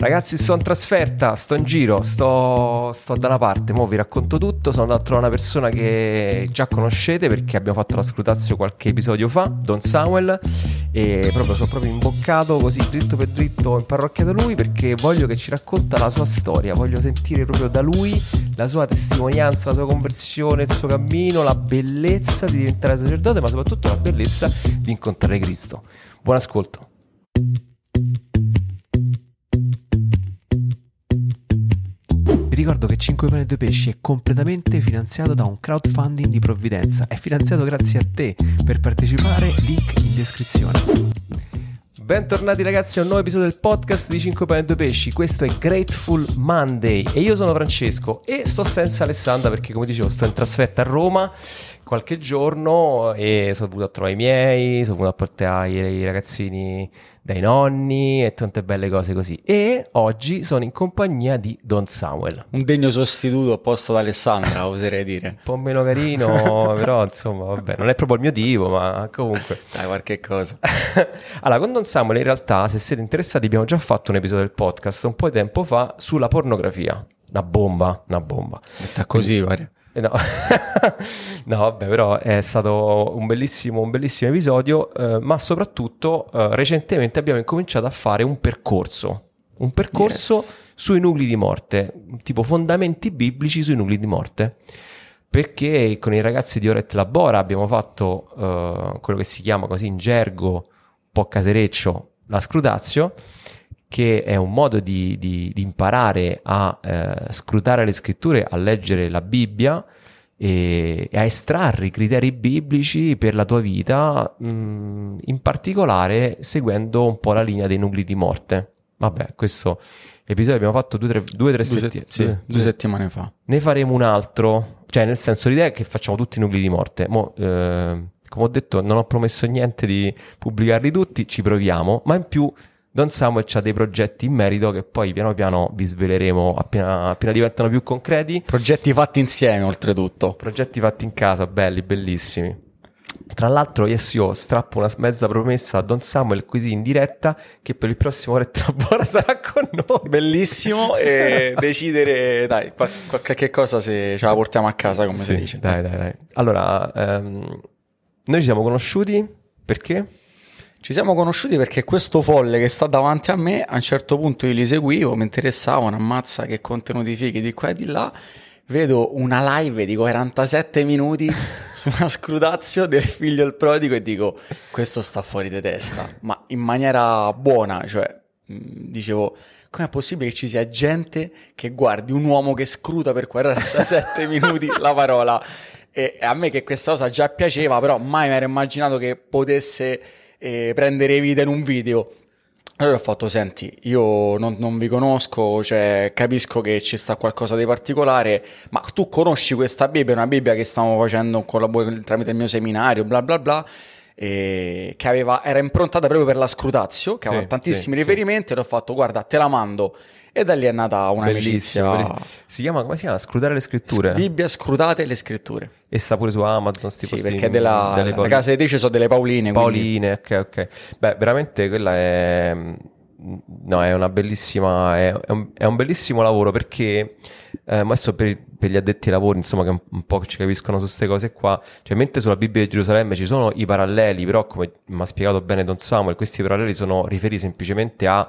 Ragazzi, sto in trasferta, sto in giro, sto, sto da una parte, mo vi racconto tutto. Sono andato a trovare una persona che già conoscete perché abbiamo fatto la scrutazio qualche episodio fa, Don Samuel, e proprio sono proprio imboccato così dritto per dritto in parrocchia da lui perché voglio che ci racconta la sua storia, voglio sentire proprio da lui la sua testimonianza, la sua conversione, il suo cammino, la bellezza di diventare sacerdote, ma soprattutto la bellezza di incontrare Cristo. Buon ascolto. Vi ricordo che 5 pane e 2 pesci è completamente finanziato da un crowdfunding di provvidenza. È finanziato grazie a te. Per partecipare, link in descrizione. Bentornati ragazzi a un nuovo episodio del podcast di 5 pane e 2 pesci. Questo è Grateful Monday e io sono Francesco e sto senza Alessandra perché come dicevo sto in trasferta a Roma qualche giorno e sono venuto a trovare i miei, sono venuto a portare i ragazzini dai nonni e tante belle cose così. E oggi sono in compagnia di Don Samuel. Un degno sostituto a posto da Alessandra, oserei dire. Un po' meno carino, però insomma, vabbè, non è proprio il mio tipo, ma comunque. Dai, qualche cosa. allora, con Don Samuel in realtà, se siete interessati, abbiamo già fatto un episodio del podcast un po' di tempo fa sulla pornografia. Una bomba, una bomba. Detta così, pare. Eh, no. no, vabbè, però è stato un bellissimo, un bellissimo episodio, eh, ma soprattutto eh, recentemente abbiamo incominciato a fare un percorso, un percorso yes. sui nuclei di morte, tipo fondamenti biblici sui nuclei di morte. Perché con i ragazzi di Oret Labora abbiamo fatto eh, quello che si chiama così in gergo, un po' casereccio, la scrutazio che è un modo di, di, di imparare a eh, scrutare le scritture, a leggere la Bibbia e, e, a estrarre i criteri biblici per la tua vita, mh, mm, in particolare seguendo un po' la linea dei nuclei di morte. Vabbè, questo episodio abbiamo fatto due o tre, due, tre due, setti- sì, due, due settimane fa. Ne faremo un altro, cioè nel senso l'idea è che facciamo tutti i nuclei di morte. Mo, eh, come ho detto, non ho promesso niente di pubblicarli tutti, ci proviamo, ma in più Don Samuel ha dei progetti in merito che poi piano piano vi sveleremo appena, appena, diventano più concreti. Progetti fatti insieme, oltretutto. Progetti fatti in casa, belli, bellissimi. Tra l'altro, yes, io strappo una mezza promessa a Don Samuel così in diretta che per il prossimo ore tra buona sarà con noi. Bellissimo e decidere, dai, qualche cosa se ce la portiamo a casa, come sì, si dice. Dai, dai, dai. Allora, ehm, noi ci siamo conosciuti perché? Ci siamo conosciuti perché questo folle che sta davanti a me, a un certo punto io li seguivo, mi interessavano, ammazza che contenuti fighi di qua e di là. Vedo una live di 47 minuti su una scrutazio del figlio del prodigo e dico, questo sta fuori di testa, ma in maniera buona, cioè, dicevo, com'è possibile che ci sia gente che guardi un uomo che scruta per 47 minuti la parola? E a me che questa cosa già piaceva, però mai mi ero immaginato che potesse e prendere vita in un video. Allora ho fatto, senti, io non, non, vi conosco, cioè capisco che ci sta qualcosa di particolare, ma tu conosci questa Bibbia, una Bibbia che stiamo facendo collabor- tramite il mio seminario, bla bla bla, che aveva, era improntata proprio per la scrutazio, che sì, aveva tantissimi sì, riferimenti, sì. e ho fatto, guarda, te la mando. E da lì è nata una bellissima. Bellissimo. Si chiama, come si chiama? Scrutare le scritture? Bibbia scrutate le scritture. E sta pure su Amazon, sti Sì, perché della, delle la casa editrice sono delle Pauline. Pauline, quindi. ok, ok. Beh, veramente quella è... No, è una bellissima... È, è, un, è un, bellissimo lavoro perché... Eh, adesso per, per, gli addetti ai lavori, insomma, che un, un po' ci capiscono su queste cose qua, cioè mentre sulla Bibbia di Gerusalemme ci sono i paralleli, però come mi ha spiegato bene Don Samuel, questi paralleli sono riferiti semplicemente a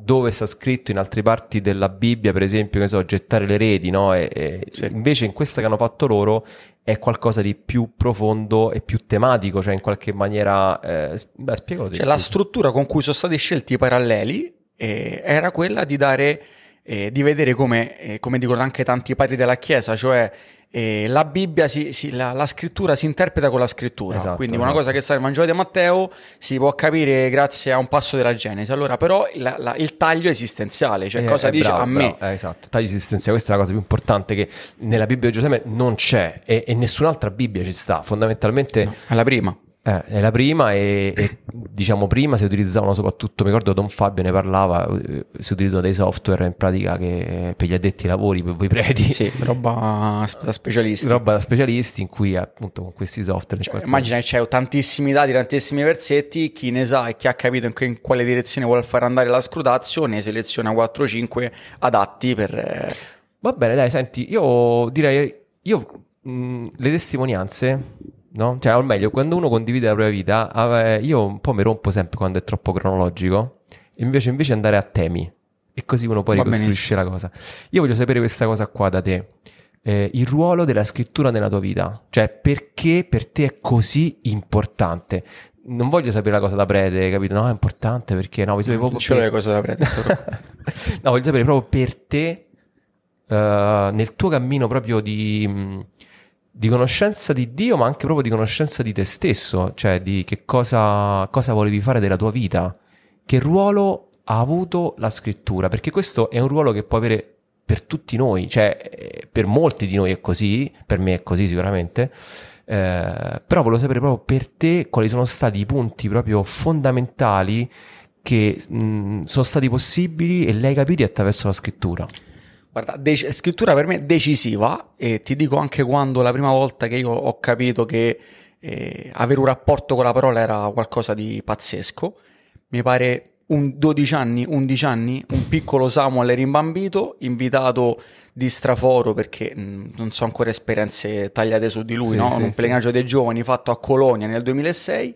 dove sta scritto in altre parti della Bibbia, per esempio, che so, gettare le reti, no? E, e sì. Invece in questa che hanno fatto loro è qualcosa di più profondo e più tematico, cioè in qualche maniera... Eh, beh, spiegalo cioè, la struttura con cui sono stati scelti i paralleli eh, era quella di dare... Eh, di vedere come, eh, come dicono anche tanti padri della Chiesa, cioè e la Bibbia, si, si, la, la, scrittura si interpreta con la scrittura, esatto, quindi esatto. una cosa che sta nel Vangelo di Matteo si può capire grazie a un passo della Genesi. Allora, però la, la, il taglio esistenziale, cioè eh, cosa dice bravo, a me? Bravo, eh, esatto, taglio esistenziale, questa è la cosa più importante che nella Bibbia di Giuseppe non c'è e, e nessun'altra Bibbia ci sta, fondamentalmente... No, è la prima. Eh, è la prima e, e, diciamo prima si utilizzavano soprattutto, mi ricordo Don Fabio ne parlava, eh, si utilizzano dei software in pratica che per gli addetti ai lavori, per voi preti. Sì, roba da specialisti. Roba da specialisti in cui appunto con questi software... Cioè, immagina che c'è tantissimi dati, tantissimi versetti, chi ne sa e chi ha capito in, in quale direzione vuole far andare la scrutazio ne seleziona 4-5 adatti per... Eh, Va bene, dai, senti, io direi, io mh, le testimonianze no? Cioè, o meglio, quando uno condivide la propria vita, io un po' mi rompo sempre quando è troppo cronologico, invece, invece andare a temi, e così uno poi Va ricostruisce benissimo. la cosa. Io voglio sapere questa cosa qua da te. Eh, il ruolo della scrittura nella tua vita, cioè perché per te è così importante? Non voglio sapere la cosa da prete, capito? No, è importante perché no, voglio sapere proprio. Non per... le cose da prete. no, voglio sapere proprio per te, uh, nel tuo cammino proprio di. Di conoscenza di Dio, ma anche proprio di conoscenza di te stesso, cioè di che cosa, cosa volevi fare della tua vita, che ruolo ha avuto la scrittura, perché questo è un ruolo che può avere per tutti noi, cioè eh, per molti di noi è così, per me è così sicuramente, eh, però volevo sapere proprio per te quali sono stati i punti proprio fondamentali che mh, sono stati possibili e lei capiti attraverso la scrittura. Guarda, de- scrittura per me decisiva e ti dico anche quando la prima volta che io ho capito che eh, avere un rapporto con la parola era qualcosa di pazzesco, mi pare un 12 anni, 11 anni, un piccolo Samuel rimbambito, invitato di straforo perché mh, mm, non so ancora esperienze tagliate su di lui, sì, no? Sì, un sì. dei giovani fatto a Colonia nel 2006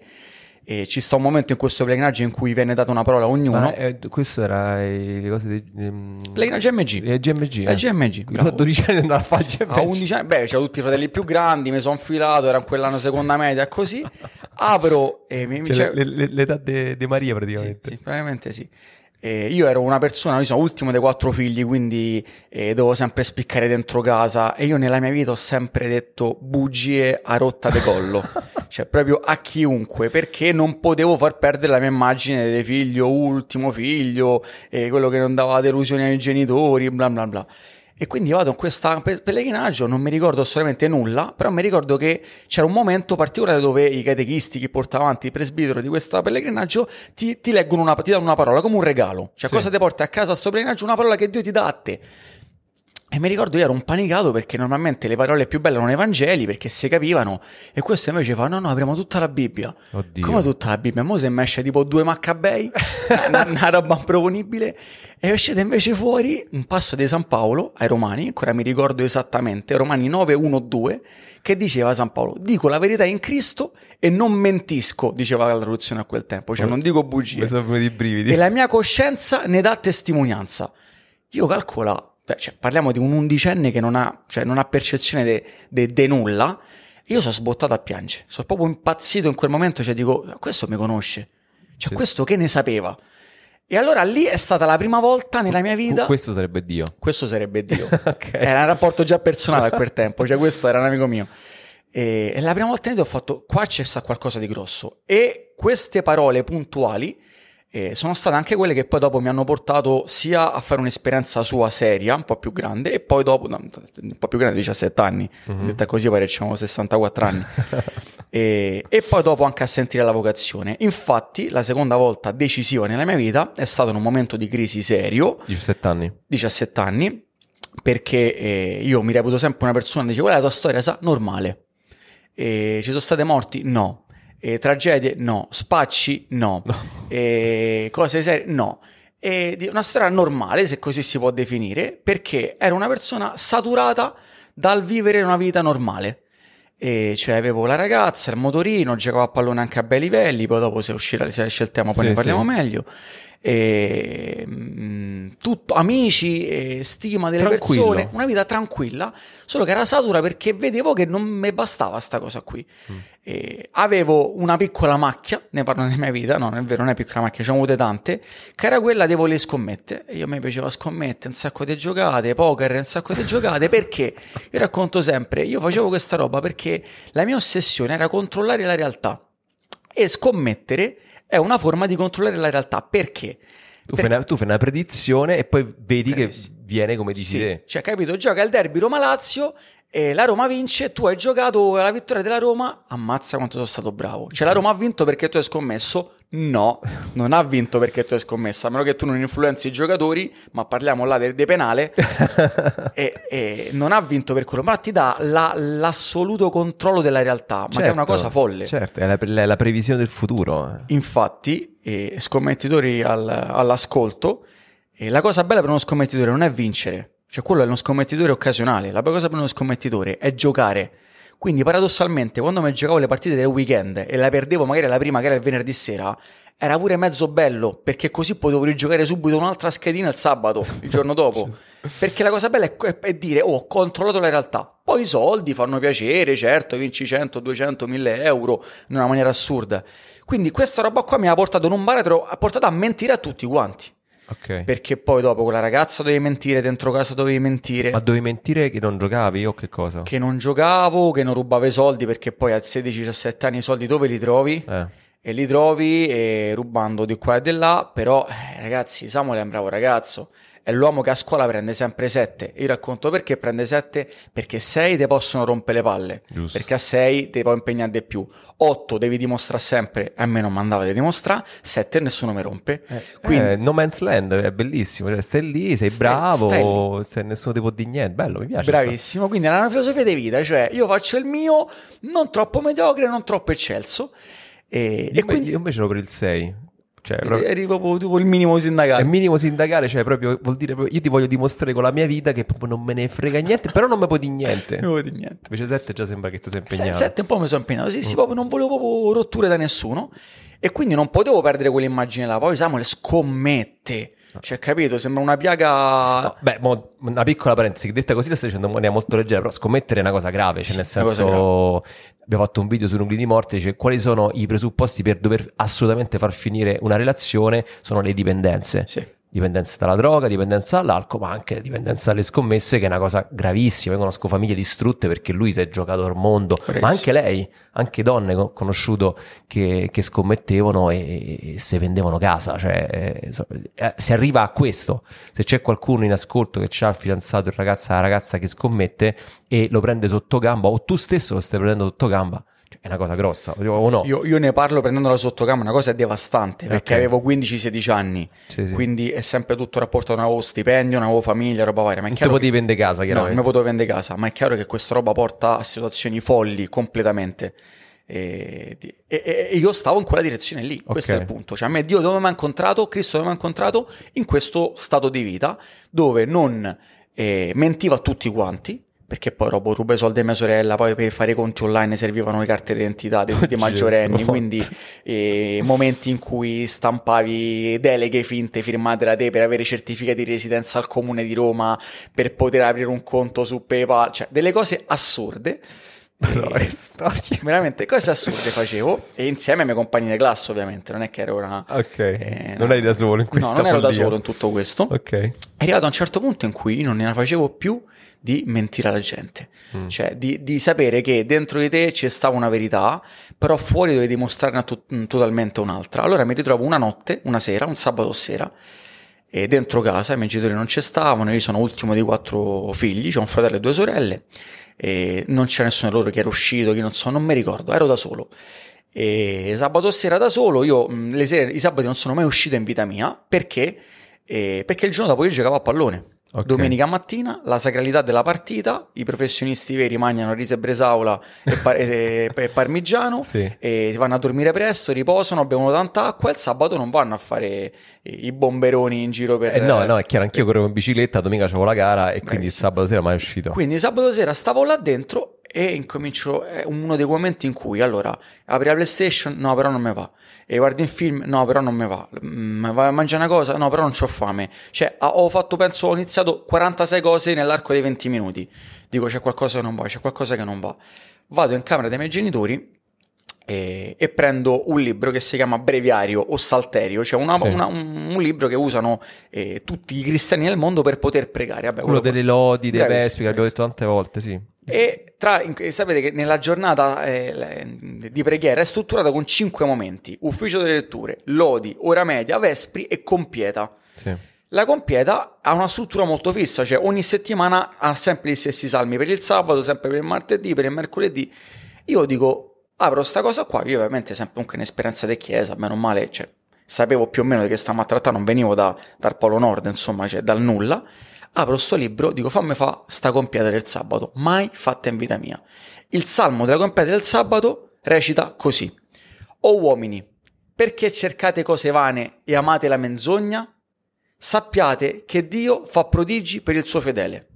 e ci sta un momento in questo pellegrinaggio in cui viene data una parola a ognuno. Ma, eh, questo era le cose di. Um, pellegrinaggio GMG. Le GMG. Eh. GMG. A 12 anni andavo a fare GMG. A 11 anni, beh, c'erano tutti i fratelli più grandi, mi sono infilato, era quell'anno seconda media, così. Apro e mi. Cioè, cioè, l'età di Maria praticamente. Sì, sì, praticamente sì. Eh, io ero una persona, io sono ultimo dei quattro figli, quindi eh, dovevo sempre spiccare dentro casa e io nella mia vita ho sempre detto bugie a rotta de collo, cioè proprio a chiunque, perché non potevo far perdere la mia immagine di figlio, ultimo figlio, eh, quello che non dava delusioni ai genitori, bla bla bla. E quindi vado in questo pellegrinaggio, non mi ricordo assolutamente nulla, però mi ricordo che c'era un momento particolare dove i catechisti che portavano avanti il presbitero di questo pellegrinaggio ti, ti leggono una, ti danno una parola come un regalo. Cioè, sì. cosa ti porti a casa a questo pellegrinaggio? Una parola che Dio ti dà a te. E mi ricordo io ero un panicato perché normalmente le parole più belle erano i Vangeli perché si capivano e questo invece fa no no apriamo tutta la Bibbia. Oddio. come tutta la Bibbia? Mo se mi esce tipo due Maccabei una, una, roba improponibile e uscite invece fuori un passo di San Paolo ai Romani ancora mi ricordo esattamente Romani 9 1 2 che diceva San Paolo dico la verità in Cristo e non mentisco diceva la traduzione a quel tempo cioè non dico bugie. e la mia coscienza ne dà testimonianza. Io calcola cioè, parliamo di un undicenne che non ha, cioè, non ha percezione di nulla. Io sono sbottato a piangere, sono proprio impazzito in quel momento, cioè dico, questo mi conosce, cioè sì. questo che ne sapeva? E allora lì è stata la prima volta nella mia vita. Questo sarebbe Dio. Questo sarebbe Dio. okay. Era un rapporto già personale a quel tempo, cioè questo era un amico mio. E, e la prima volta in vita ho fatto, qua c'è sta qualcosa di grosso. E queste parole puntuali e sono state anche quelle che poi dopo mi hanno portato sia a fare un'esperienza sua seria, un po' più grande, e poi dopo, no, un po' più grande, 17 anni, uh-huh. detta così pare c'erano 64 anni, e, e, poi dopo anche a sentire la vocazione. Infatti la seconda volta decisiva nella mia vita è stato in un momento di crisi serio. 17 anni. 17 anni, perché eh, io mi reputo sempre una persona che dice qual è la tua storia, sa, normale. E ci sono state morti? No. E tragedie? No. Spacci? No. no. Cose serie? No. E una storia normale, se così si può definire, perché era una persona saturata dal vivere una vita normale. E cioè avevo la ragazza, il motorino, giocavo a pallone anche a bei livelli, poi dopo se uscirà, se esce il tema poi sì, ne parliamo sì. meglio e, mh, mm, tutto, amici, e stima delle Tranquillo. persone, una vita tranquilla, solo che era satura perché vedevo che non mi bastava sta cosa qui. Mm. avevo una piccola macchia, ne parlo nella mia vita, no, non è vero, non è piccola macchia, ce ne ho avute tante, che era quella di voler scommettere. E io mi piaceva scommettere un sacco di giocate, poker, un sacco di giocate, perché io racconto sempre, io facevo questa roba perché la mia ossessione era controllare la realtà e scommettere è una forma di controllare la realtà. Perché? Tu, per... fai, una, tu fai una predizione e poi vedi eh, che sì. viene come dici sì. te. Cioè, capito? Gioca il derby Roma-Lazio E la Roma vince, tu hai giocato la vittoria della Roma, ammazza quanto sono stato bravo. Cioè la Roma ha vinto perché tu hai scommesso? No, non ha vinto perché tu hai scommesso, a meno che tu non influenzi i giocatori, ma parliamo là del de penale, e, e non ha vinto per quello, ma ti dà la, l'assoluto controllo della realtà, ma certo, che è una cosa folle. Certo, è la, la previsione del futuro. Infatti, eh, scommettitori al, all'ascolto, eh, la cosa bella per uno scommettitore non è vincere, cioè quello è uno scommettitore occasionale. La cosa per uno scommettitore è giocare. Quindi paradossalmente quando mi giocavo le partite del weekend e la perdevo magari la prima che era il venerdì sera, era pure mezzo bello perché così potevo rigiocare subito un'altra schedina il sabato, il giorno dopo. perché la cosa bella è, è, dire, oh, ho controllato la realtà. Poi i soldi fanno piacere, certo, vinci 100, 200, 1000 euro in una maniera assurda. Quindi questa roba qua mi ha portato in un baratro, ha portato a mentire a tutti quanti. Okay. Perché poi dopo con la ragazza dovevi mentire, dentro casa dovevi mentire. Ma dovevi mentire che non giocavi o che cosa? Che non giocavo, che non rubavo i soldi perché poi a 16-17 anni i soldi dove li trovi? Eh. E li trovi e rubando di qua e di là, però eh, ragazzi Samuel è un bravo ragazzo è l'uomo che a scuola prende sempre 7. Io racconto perché prende 7? Perché 6 ti possono rompere le palle. Giusto. Perché a 6 ti può impegnare di più. 8 devi dimostrare sempre, a me non mandava di dimostrare, 7 nessuno mi rompe. Eh, Quindi, eh, no Man's Land è bellissimo, cioè, stai lì, sei stai, bravo, stai nessuno ti può dire niente, bello, mi piace. Bravissimo, quindi è una filosofia di vita, cioè io faccio il mio, non troppo mediocre, non troppo eccelso. E, io, e quindi... io invece ero per il 6. Cioè, proprio... Eri proprio tu il minimo sindacale. Il minimo sindacale, cioè proprio vuol dire io ti voglio dimostrare con la mia vita che proprio non me ne frega niente, però non mi puoi dire niente. non mi puoi dire niente. Invece 7 già sembra che ti sei impegnato. 7 un po' mi sono impegnato, sì, sì, mm. proprio non volevo proprio rotture da nessuno e quindi non potevo perdere quell'immagine là. Poi Samuel scommette. Cioè, capito? Sembra una piaga. No, beh, mo, una piccola parentesi, detta così la stai dicendo in maniera molto leggera, però scommettere è una cosa grave. Cioè, nel senso, abbiamo fatto un video sui nuclei di morte, dice quali sono i presupposti per dover assolutamente far finire una relazione, sono le dipendenze. Sì dipendenza dalla droga, dipendenza dall'alcol, ma anche dipendenza dalle scommesse, che è una cosa gravissima. Io conosco famiglie distrutte perché lui si è giocato al mondo, Preso. ma anche lei, anche donne ho conosciuto che, che scommettevano e, e, se vendevano casa. Cioè, eh, eh, si arriva a questo. Se c'è qualcuno in ascolto che ha il fidanzato, il ragazzo, la ragazza che scommette e lo prende sotto gamba, o tu stesso lo stai prendendo sotto gamba, è una cosa grossa, o no? Io, io ne parlo prendendola sotto camera, una cosa devastante, perché okay. avevo 15-16 anni, sì, sì. quindi è sempre tutto rapporto, non avevo stipendio, non avevo famiglia, roba varia. Ma non ti potevi che... vendere casa, chiaramente. No, mi potevo vendere casa, ma è chiaro che questa roba porta a situazioni folli completamente. E, e, e, io stavo in quella direzione lì, okay. questo è il punto. Cioè, a me Dio dove mi ha incontrato, Cristo dove mi ha incontrato, in questo stato di vita dove non eh, mentiva a tutti quanti, perché poi dopo rubai soldi a mia sorella, poi per fare i conti online servivano le carte d'identità dei, dei maggiorenni, quindi eh, momenti in cui stampavi deleghe finte firmate da te per avere certificati di residenza al comune di Roma, per poter aprire un conto su PayPal, cioè delle cose assurde. No, e, veramente cose assurde facevo. E insieme ai miei compagni di classe ovviamente. Non è che ero una ok. eh, non eri da solo in questo no non ero da solo in tutto questo. Ok. È arrivato a un certo punto in cui non ne facevo più di mentire alla gente, mm. cioè di, di, sapere che dentro di te ci stava una verità, però fuori dovevi dimostrarne to- totalmente un'altra. Allora mi ritrovo una notte, una sera, un sabato sera, e dentro casa i miei genitori non ci stavano, io sono ultimo di quattro figli, ho un fratello e due sorelle, e non c'era nessuno di loro che era uscito, che non so, non mi ricordo, ero da solo. E sabato sera da solo, io mm, le sere, i sabati non sono mai uscito in vita mia, perché? Eh, perché il giorno dopo io giocavo a pallone. Okay. Domenica mattina, la sacralità della partita, i professionisti veri mangiano riso e bresaola e, par- e, e parmigiano, sì. e vanno a dormire presto, riposano, bevono tanta acqua e il sabato non vanno a fare i bomberoni in giro per... Eh no, no, è chiaro, anch'io correvo in bicicletta, domenica c'avevo la gara e Bravissimo. quindi sabato sera mai uscito. Quindi sabato sera stavo là dentro e incomincio, è uno dei momenti in cui allora apri la PlayStation, no però non mi va, e guardi un film, no però non mi va, mm, vai a mangiare una cosa, no però non ho fame, cioè ho fatto, penso, ho iniziato 46 cose nell'arco dei 20 minuti, dico c'è qualcosa che non va, c'è qualcosa che non va, vado in camera dei miei genitori e, e, prendo un libro che si chiama Breviario o Salterio, cioè una, sì. una, un, un, libro che usano eh, tutti i cristiani del mondo per poter pregare. Vabbè, quello, delle lodi, dei vespi, che abbiamo detto tante volte, sì. E tra, sapete che nella giornata eh, di preghiera è strutturata con cinque momenti: ufficio delle letture, lodi, ora media, vespri e compieta. Sì. La compieta ha una struttura molto fissa, cioè ogni settimana ha sempre gli stessi salmi per il sabato, sempre per il martedì, per il mercoledì. Io dico, apro sta cosa qua, io ovviamente sempre comunque in esperienza di chiesa, meno male, cioè, sapevo più o meno di che stavamo a trattare, non venivo da, dal Polo Nord, insomma, cioè dal nulla. Apro sto libro, dico fammi fa sta compieta del sabato, mai fatta in vita mia. Il salmo della compieta del sabato recita così. O uomini, perché cercate cose vane e amate la menzogna? Sappiate che Dio fa prodigi per il suo fedele.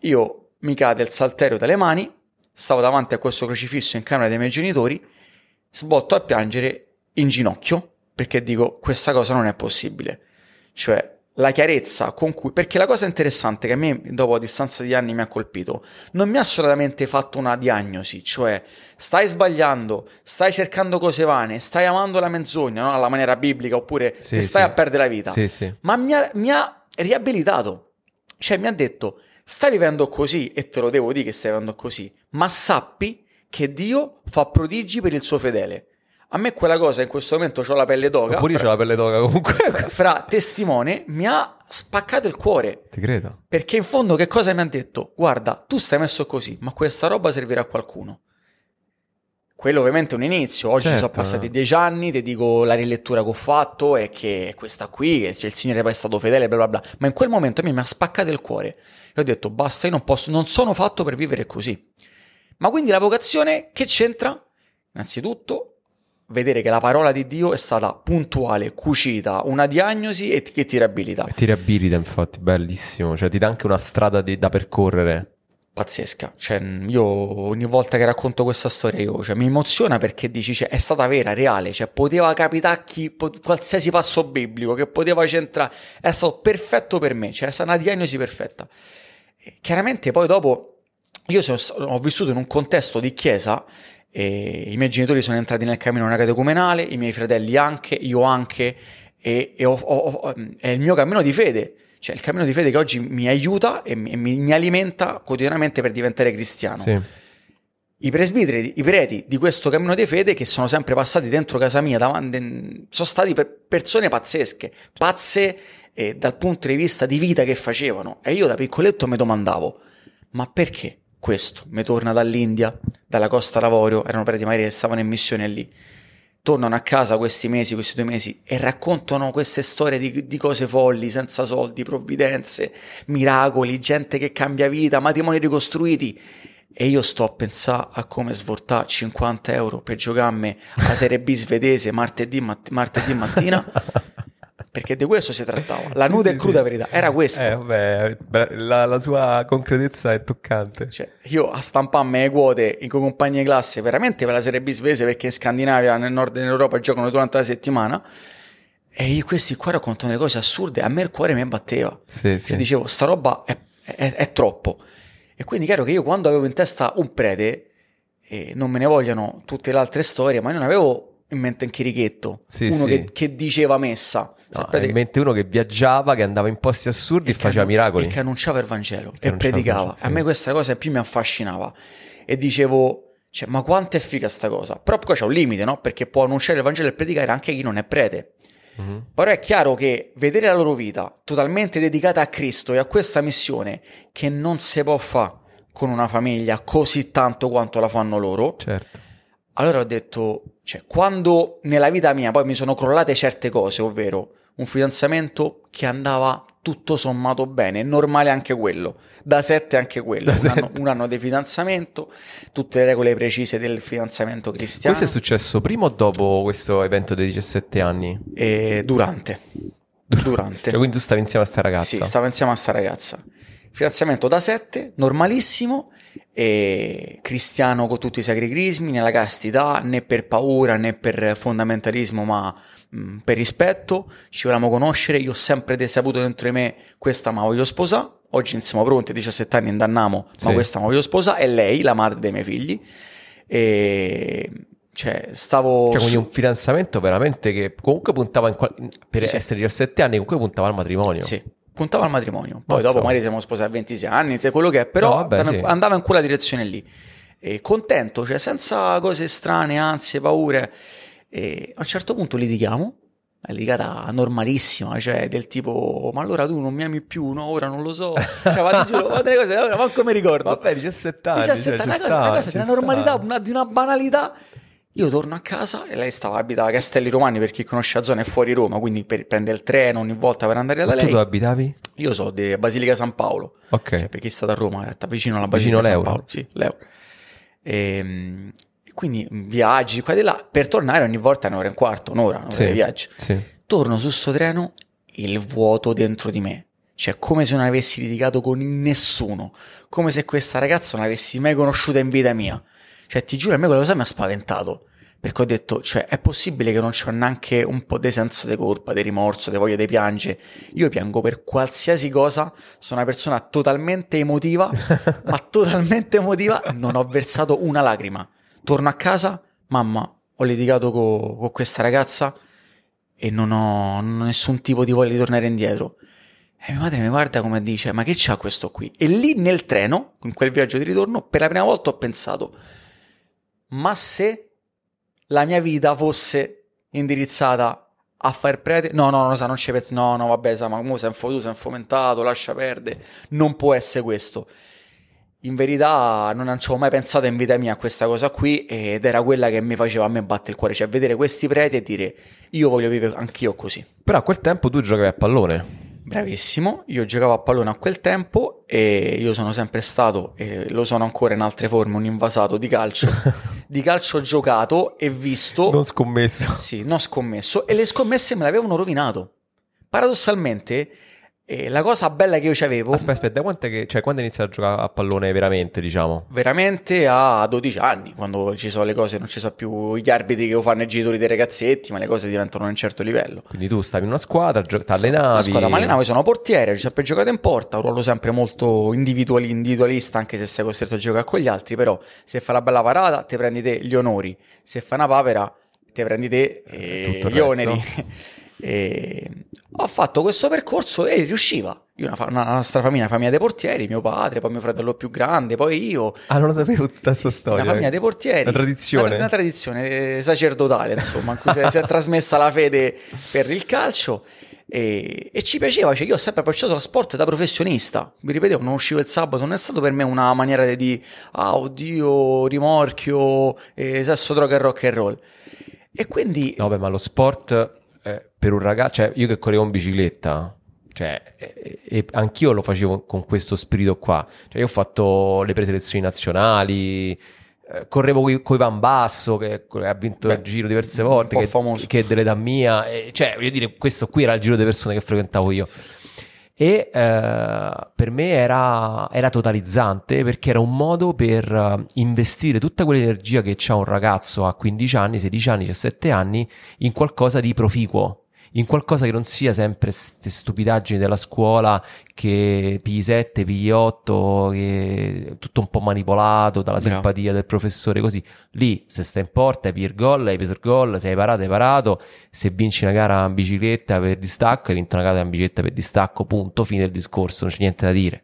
Io mi cade il salterio dalle mani, stavo davanti a questo crocifisso in camera dei miei genitori, sbotto a piangere in ginocchio perché dico questa cosa non è possibile. Cioè, la chiarezza con cui, perché la cosa interessante che a me dopo a distanza di anni mi ha colpito, non mi ha solamente fatto una diagnosi, cioè stai sbagliando, stai cercando cose vane, stai amando la menzogna, no? alla maniera biblica, oppure Sì, ti stai sì. a perdere la vita, Sì, sì. ma mi ha, mi ha riabilitato, cioè mi ha detto stai vivendo così e te lo devo dire che stai vivendo così, ma sappi che Dio fa prodigi per il suo fedele. A me quella cosa in questo momento ho la pelle d'oca. Oppure io fra- c'ho la pelle d'oca comunque. fra testimone mi ha spaccato il cuore. Ti credo. Perché in fondo che cosa mi ha detto? Guarda, tu stai messo così, ma questa roba servirà a qualcuno. Quello ovviamente è un inizio, oggi Certo. sono passati dieci anni, ti dico la rilettura che ho fatto e che è questa qui, che il Signore poi è stato fedele, bla bla bla. Ma in quel momento a me mi ha spaccato il cuore. E ho detto, basta, io non posso, non sono fatto per vivere così. Ma quindi la vocazione che c'entra? Innanzitutto, vedere che la parola di Dio è stata puntuale, cucita, una diagnosi e che ti riabilita. E ti riabilita, infatti, bellissimo. Cioè, ti dà anche una strada di- da percorrere. pazzesca. Cioè, io ogni volta che racconto questa storia, io, cioè, mi emoziona perché dici, cioè, è stata vera, reale, cioè, poteva capitare a chi, po- qualsiasi passo biblico che poteva centrare, è stato perfetto per me, cioè, è stata una diagnosi perfetta. Chiaramente poi dopo, io sono ho vissuto in un contesto di chiesa, e i miei genitori sono entrati nel cammino una catecumenale, i miei fratelli anche, io anche, e, e ho- ho- è il mio cammino di fede. Cioè, il cammino di fede che oggi mi aiuta e mi, mi- mi alimenta quotidianamente per diventare cristiano. Sì. I presbiteri, i preti di questo cammino di fede che sono sempre passati dentro casa mia, davanti, sono stati per- persone pazzesche, pazze eh, dal punto di vista di vita che facevano. E io da piccoletto mi domandavo, ma perché questo? Mi torna dall'India, dalla Costa d'Avorio, erano preti magari che stavano in missione lì. Tornano a casa questi mesi, questi due mesi, e raccontano queste storie di, di cose folli, senza soldi, provvidenze, miracoli, gente che cambia vita, matrimoni ricostruiti. E io sto a pensare a come svortare 50 euro per giocarmi alla Serie B svedese martedì, matt- martedì mattina, perché di questo si trattava. La nuda sì, e cruda sì. verità, era questo. Eh, vabbè, la, la sua concretezza è toccante. Cioè, io a stamparmi le quote in compagni di classe veramente per la Serie B svedese perché in Scandinavia, nel nord dell'Europa giocano durante la settimana e io questi qua raccontano delle cose assurde, a me il cuore mi batteva. Sì. Cioè, dicevo, sta roba è, è- è troppo. E quindi chiaro che io quando avevo in testa un prete, e non me ne vogliono tutte le altre storie, ma io non avevo in mente un chirichetto, Sì, uno sì. Che, che diceva messa. No, Sapete hai in mente uno che viaggiava, che andava in posti assurdi e, faceva miracoli. E che annunciava il Vangelo e il predicava. Sì. A me questa cosa più mi affascinava. E dicevo, cioè, ma quanto è figa sta cosa? Però poi c'è un limite, no? Perché può annunciare il Vangelo e predicare anche chi non è prete. Mhm. Però è chiaro che vedere la loro vita totalmente dedicata a Cristo e a questa missione che non si può fare con una famiglia così tanto quanto la fanno loro, Certo. allora ho detto, cioè, quando nella vita mia poi mi sono crollate certe cose, ovvero un fidanzamento che andava tutto sommato bene, normale anche quello, da sette anche quello, un anno, un anno di fidanzamento, tutte le regole precise del fidanzamento cristiano. Questo è successo prima o dopo questo evento dei 17 anni? E durante. Durante. Cioè, quindi tu stavi insieme a sta ragazza? Sì, stavo insieme a sta ragazza. Fidanzamento da sette, normalissimo, e cristiano con tutti i sacri crismi, nella castità, né per paura né per fondamentalismo, ma mh, per rispetto. Ci volevamo conoscere, io ho sempre saputo dentro di me questa ma voglio sposare. Oggi siamo pronti, a 17 anni andannamo, ma Sì. questa ma voglio sposare. È lei, la madre dei miei figli. E cioè, stavo Cioè, quindi un fidanzamento veramente che comunque puntava in qual- per Sì. essere 17 anni, comunque puntava al matrimonio. Sì, puntava al matrimonio. Poi Mazza. dopo magari siamo sposati a 26 anni, sai quello che è, però No, vabbè, andava, sì. andava in quella direzione lì. E contento, cioè senza cose strane, ansie, paure. E a un certo punto litighiamo una litigata normalissima, cioè del tipo, ma allora tu non mi ami più, no, ora non lo so. Cioè, ti giuro, ma delle cose, ora manco mi ricordo. Vabbè, 17 anni. 17 cioè, una cosa, una cosa di una normalità, una- di una banalità. Io torno a casa e lei stava abitava a Castelli Romani per chi conosce la zona è fuori Roma, quindi per, prende il treno ogni volta per andare da Ma tu lei. dove abitavi? Io so di Basilica San Paolo, Ok. cioè per chi è stato a Roma, è vicino alla Vicino Basilica San l'Euro? Paolo. Sì, l'Euro. Ehm, E, quindi viaggi qua e là, per tornare ogni volta è un'ora e un quarto, un'ora, un'ora Sì, di viaggio. sì. Torno su sto treno, il vuoto dentro di me. Cioè, come se non avessi litigato con nessuno. Come se questa ragazza non avessi mai conosciuta in vita mia. Cioè, ti giuro, a me quella cosa mi ha spaventato. Perché ho detto, cioè, è possibile che non c'ho neanche un po' di senso di colpa, di rimorso, di voglia di piangere. Io piango per qualsiasi cosa, sono una persona totalmente emotiva, ma totalmente emotiva, non ho versato una lacrima. Torno a casa, mamma, ho litigato co- con questa ragazza e non ho, non ho nessun tipo di voglia di tornare indietro. E mia madre mi guarda come dice, ma che c'ha questo qui? E lì nel treno, in quel viaggio di ritorno, per la prima volta ho pensato, ma se la mia vita fosse indirizzata a fare prete? No, no, no, sa, non ci penso, no, no, vabbè, sa, ma come sei sei fomentato, lascia perdere, non può essere questo. In verità non ci avevo mai pensato in vita mia a questa cosa qui ed era quella che mi faceva a me battere il cuore, cioè vedere questi preti e dire io voglio vivere anch'io così. Però a quel tempo tu giocavi a pallone. Bravissimo, io giocavo a pallone a quel tempo e io sono sempre stato, e lo sono ancora in altre forme, un invasato di calcio. di calcio giocato e visto, Non scommesso. sì, non scommesso, e le scommesse me l'avevano rovinato. Paradossalmente, eh, la cosa bella che io c'avevo, Aspetta, aspetta, da quant'è che, cioè, quando inizi a giocare a pallone veramente, diciamo? veramente a 12 anni, quando ci sono le cose, non ci sono più gli arbitri che lo fanno i genitori dei ragazzetti, ma le cose diventano a un certo livello. Quindi tu stavi in una squadra, gio- La t'allenavi. squadra mi allenavo, sono portiere, ho sempre giocato in porta, un ruolo sempre molto individuali- individualista, anche se sei costretto a giocare con gli altri, però se fai la bella parata ti prendi te gli onori, se fai una papera ti prendi te eh, il gli oneri. E ho fatto questo percorso e riusciva. Io una, fa- una nostra famiglia, una famiglia dei portieri, mio padre, poi mio fratello più grande, poi io. Ah, non lo sapevo tutta questa storia. Una famiglia dei portieri. Una tradizione. Una, una tradizione eh, sacerdotale, insomma, in cui si è, si è trasmessa la fede per il calcio. E, e ci piaceva, cioè io ho sempre approcciato lo sport da professionista. Vi ripetevo, non uscivo il sabato, non è stato per me una maniera di dire, ah, oddio, rimorchio, eh, sesso, droga e rock and roll. E quindi No, beh, ma lo sport eh, per un ragazzo, cioè io che correvo in bicicletta, cioè, e, e anch'io lo facevo con questo spirito qua. Cioè, io ho fatto le preselezioni nazionali, eh, correvo coi, coi Van Basso, che ha vinto Beh, il giro diverse volte, che, che è dell'età mia. e, cioè, voglio dire, questo qui era il giro di persone che frequentavo io. E eh, per me era, era totalizzante perché era un modo per eh, investire tutta quell'energia che ha un ragazzo a 15 anni, 16 anni, 17 anni in qualcosa di proficuo, in qualcosa che non sia sempre queste stupidaggini della scuola che pigli 7, pigli 8, che tutto un po' manipolato dalla simpatia del professore, così. Lì, se stai in porta, hai preso il gol, hai preso il gol, se hai parato, hai parato, se vinci una gara in bicicletta per distacco, hai vinto una gara in bicicletta per distacco, punto, fine del discorso, non c'è niente da dire.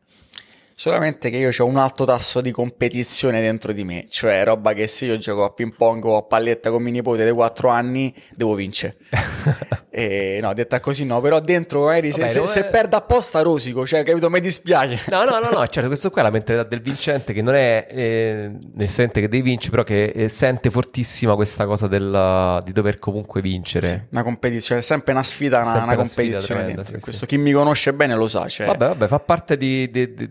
solamente che io ho un alto tasso di competizione dentro di me, cioè roba che se io gioco a ping pong o a palletta con mio nipote dei 4 anni, devo vincere. E, no, detta così no, però dentro magari se, Vabbè, se, dove- se perdo apposta rosico, cioè capito, mi dispiace. No, no, no, no, certo, questo qua è la mentalità del vincente che non è eh, nel sente che devi vincere, però che eh, sente fortissima questa cosa del, di dover comunque vincere. Sì, una competizione, è sempre una sfida, una, Sempre una una competizione tremenda, sì, Questo sì. chi mi conosce bene lo sa, cioè, Vabbè, vabbè, fa parte di, di- di-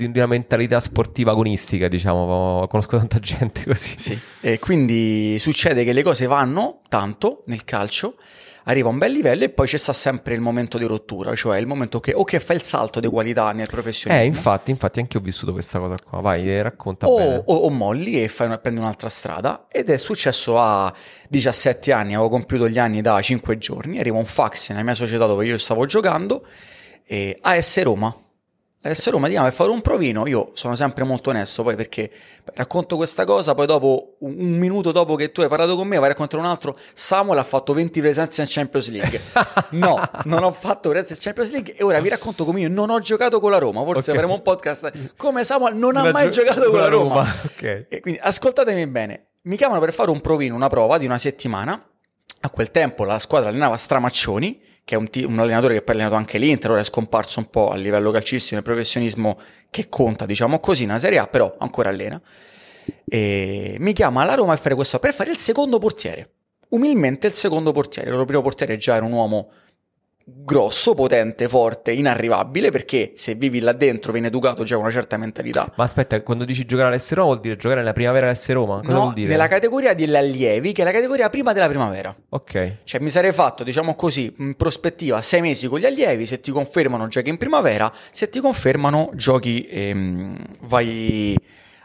di una mentalità sportiva agonistica, diciamo, conosco tanta gente così. Sì. E quindi succede che le cose vanno tanto nel calcio, arriva a un bel livello e poi c'è sta sempre il momento di rottura, cioè il momento che o che fa il salto di qualità nel professionismo Eh, infatti, infatti anche io ho vissuto questa cosa qua. Vai, eh, racconta o, bene. o- o molli e fai una- prendi un'altra strada ed è successo a 17 anni, avevo compiuto gli anni da 5 giorni, arriva un fax nella mia società dove io stavo giocando, eh, AS Roma. AS Roma ti chiama per fare un provino, io sono sempre molto onesto poi perché racconto questa cosa, poi dopo un, minuto dopo che tu hai parlato con me vai a raccontare un altro, Samuel ha fatto 20 presenze in Champions League. No, non ho fatto presenze in Champions League e ora vi racconto come io non ho giocato con la Roma, forse Ok. avremo un podcast come Samuel non ha Non ha mai gio- giocato con la Roma. Ok. E quindi ascoltatemi bene, mi chiamano per fare un provino, una prova di una settimana A quel tempo la squadra allenava Stramaccioni, che è un, t- un allenatore che poi ha allenato anche l'Inter, ora è scomparso un po' a livello calcistico nel professionismo che conta, diciamo così, una Serie A, però ancora allena. E mi chiama la Roma per fare questo, per fare il secondo portiere. Umilmente il secondo portiere. Il loro primo portiere già era un uomo grosso, potente, forte, inarrivabile, perché se vivi là dentro viene educato già una certa mentalità. Ma aspetta, quando dici giocare all'S Roma vuol dire giocare nella primavera all'S Roma? Cosa no, vuol dire? nella categoria degli allievi, che è la categoria prima della primavera. Ok. Cioè mi sarei fatto, diciamo così, in prospettiva sei mesi con gli allievi, se ti confermano giochi in primavera, se ti confermano giochi ehm, vai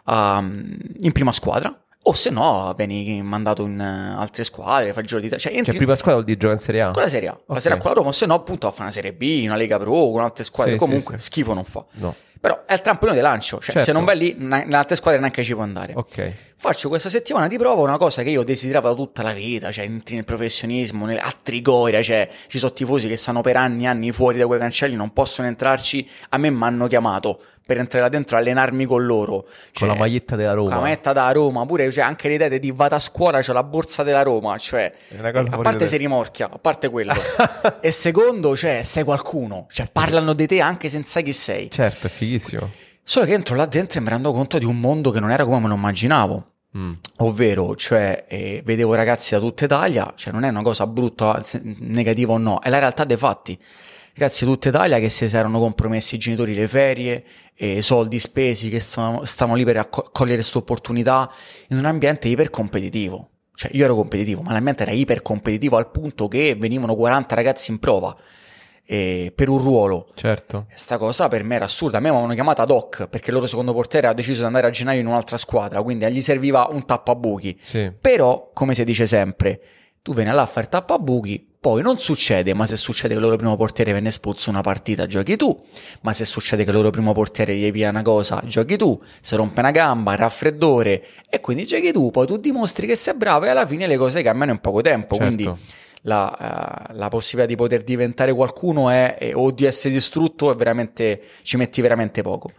a, in prima squadra. O se no, vieni mandato in uh, altre squadre, fai giro di te. Cioè, entri Cioè, prima squadra vuol dire giocare in Serie A? con la Serie A, la Ok. Serie A con la Roma, o se no, appunto, a fare una Serie B, una Lega Pro, con altre squadre. Sì, sì, Comunque, sì. schifo non fa. No. Però è il trampolino di lancio, cioè Certo. se non vai lì, nelle altre squadre neanche ci puoi andare. Ok. Faccio questa settimana di prova una cosa che io desideravo da tutta la vita, cioè entri nel professionismo, nel- a Trigoria, cioè ci sono tifosi che stanno per anni e anni fuori da quei cancelli, non possono entrarci, a me mi hanno chiamato per entrare là dentro e allenarmi con loro. Con Cioè, la maglietta della con Roma. la maglietta da Roma, pure cioè, anche le idee di vado a scuola, c'ho la borsa della Roma, cioè a parte te. rimorchia, a parte quello. e secondo, cioè, sei qualcuno, cioè parlano di te anche se non sai chi sei. Certo, è fighissimo. Solo che entro là dentro e mi rendo conto di un mondo che non era come me lo immaginavo. Mm. Ovvero, cioè, eh, vedevo ragazzi da tutta Italia, cioè non è una cosa brutta, se- negativa o no, è la realtà dei fatti. Ragazzi tutta Italia che si erano compromessi i genitori le ferie, eh, soldi spesi, che stavano, stavano lì per acco- cogliere questa opportunità in un ambiente ipercompetitivo. Cioè, io ero competitivo, ma l'ambiente era ipercompetitivo al punto che venivano 40 ragazzi in prova eh, per un ruolo. Certo. Sta cosa per me era assurda. A me mi avevano chiamata ad hoc perché il loro secondo portiere ha deciso di andare a gennaio in un'altra squadra, quindi gli serviva un tappabuchi. Sì. Però, come si dice sempre, tu vieni là a fare tappabuchi, poi non succede, ma se succede che il loro primo portiere venne espulso una partita, giochi tu. Ma se succede che il loro primo portiere gli pia una cosa, giochi tu. Se rompe una gamba, raffreddore, e quindi giochi tu. Poi tu dimostri che sei bravo e alla fine le cose cambiano in poco tempo. Certo. Quindi la, eh, la possibilità di poter diventare qualcuno è, è- o di essere distrutto è veramente, ci metti veramente poco.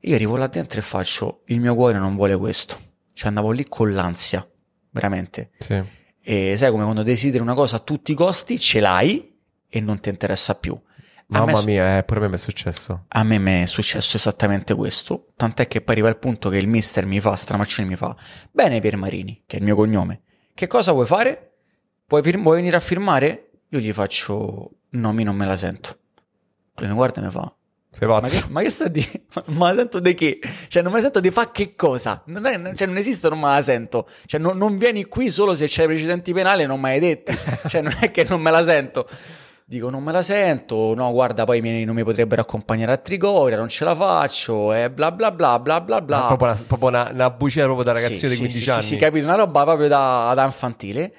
Io arrivo là dentro e faccio, il mio cuore non vuole questo. Cioè andavo lì con l'ansia, veramente. Sì. E sai come quando desideri una cosa a tutti i costi, ce l'hai e non ti interessa più. A me Mamma su- mia, eh, pure a me mi è successo. a me mi è successo esattamente questo, tant'è che poi arriva il punto che il mister mi fa, Stramaccioni mi fa, bene Pier Marini, che è il mio cognome, che cosa vuoi fare? Vuoi, fir- vuoi venire a firmare? Io gli faccio, no, mi non me la sento. Poi mi guarda e mi fa, Sei ma pazzo. che, ma che sta di? Ma, la sento di che? Cioè, non me la sento di fa che cosa? Non, è- cioè, non esiste, non me la sento. Cioè, non, non vieni qui solo se c'hai precedenti penali e non me l'hai detti. Cioè, non è che non me la sento. Dico, non me la sento, no, guarda, poi mi- non mi potrebbero accompagnare a Trigoria, non ce la faccio, e bla bla bla bla bla bla. Proprio una, proprio una, una bucina proprio da ragazzino Sì, di sì, 15 sì, anni. Sì, sì, capito, una roba proprio da, da infantile.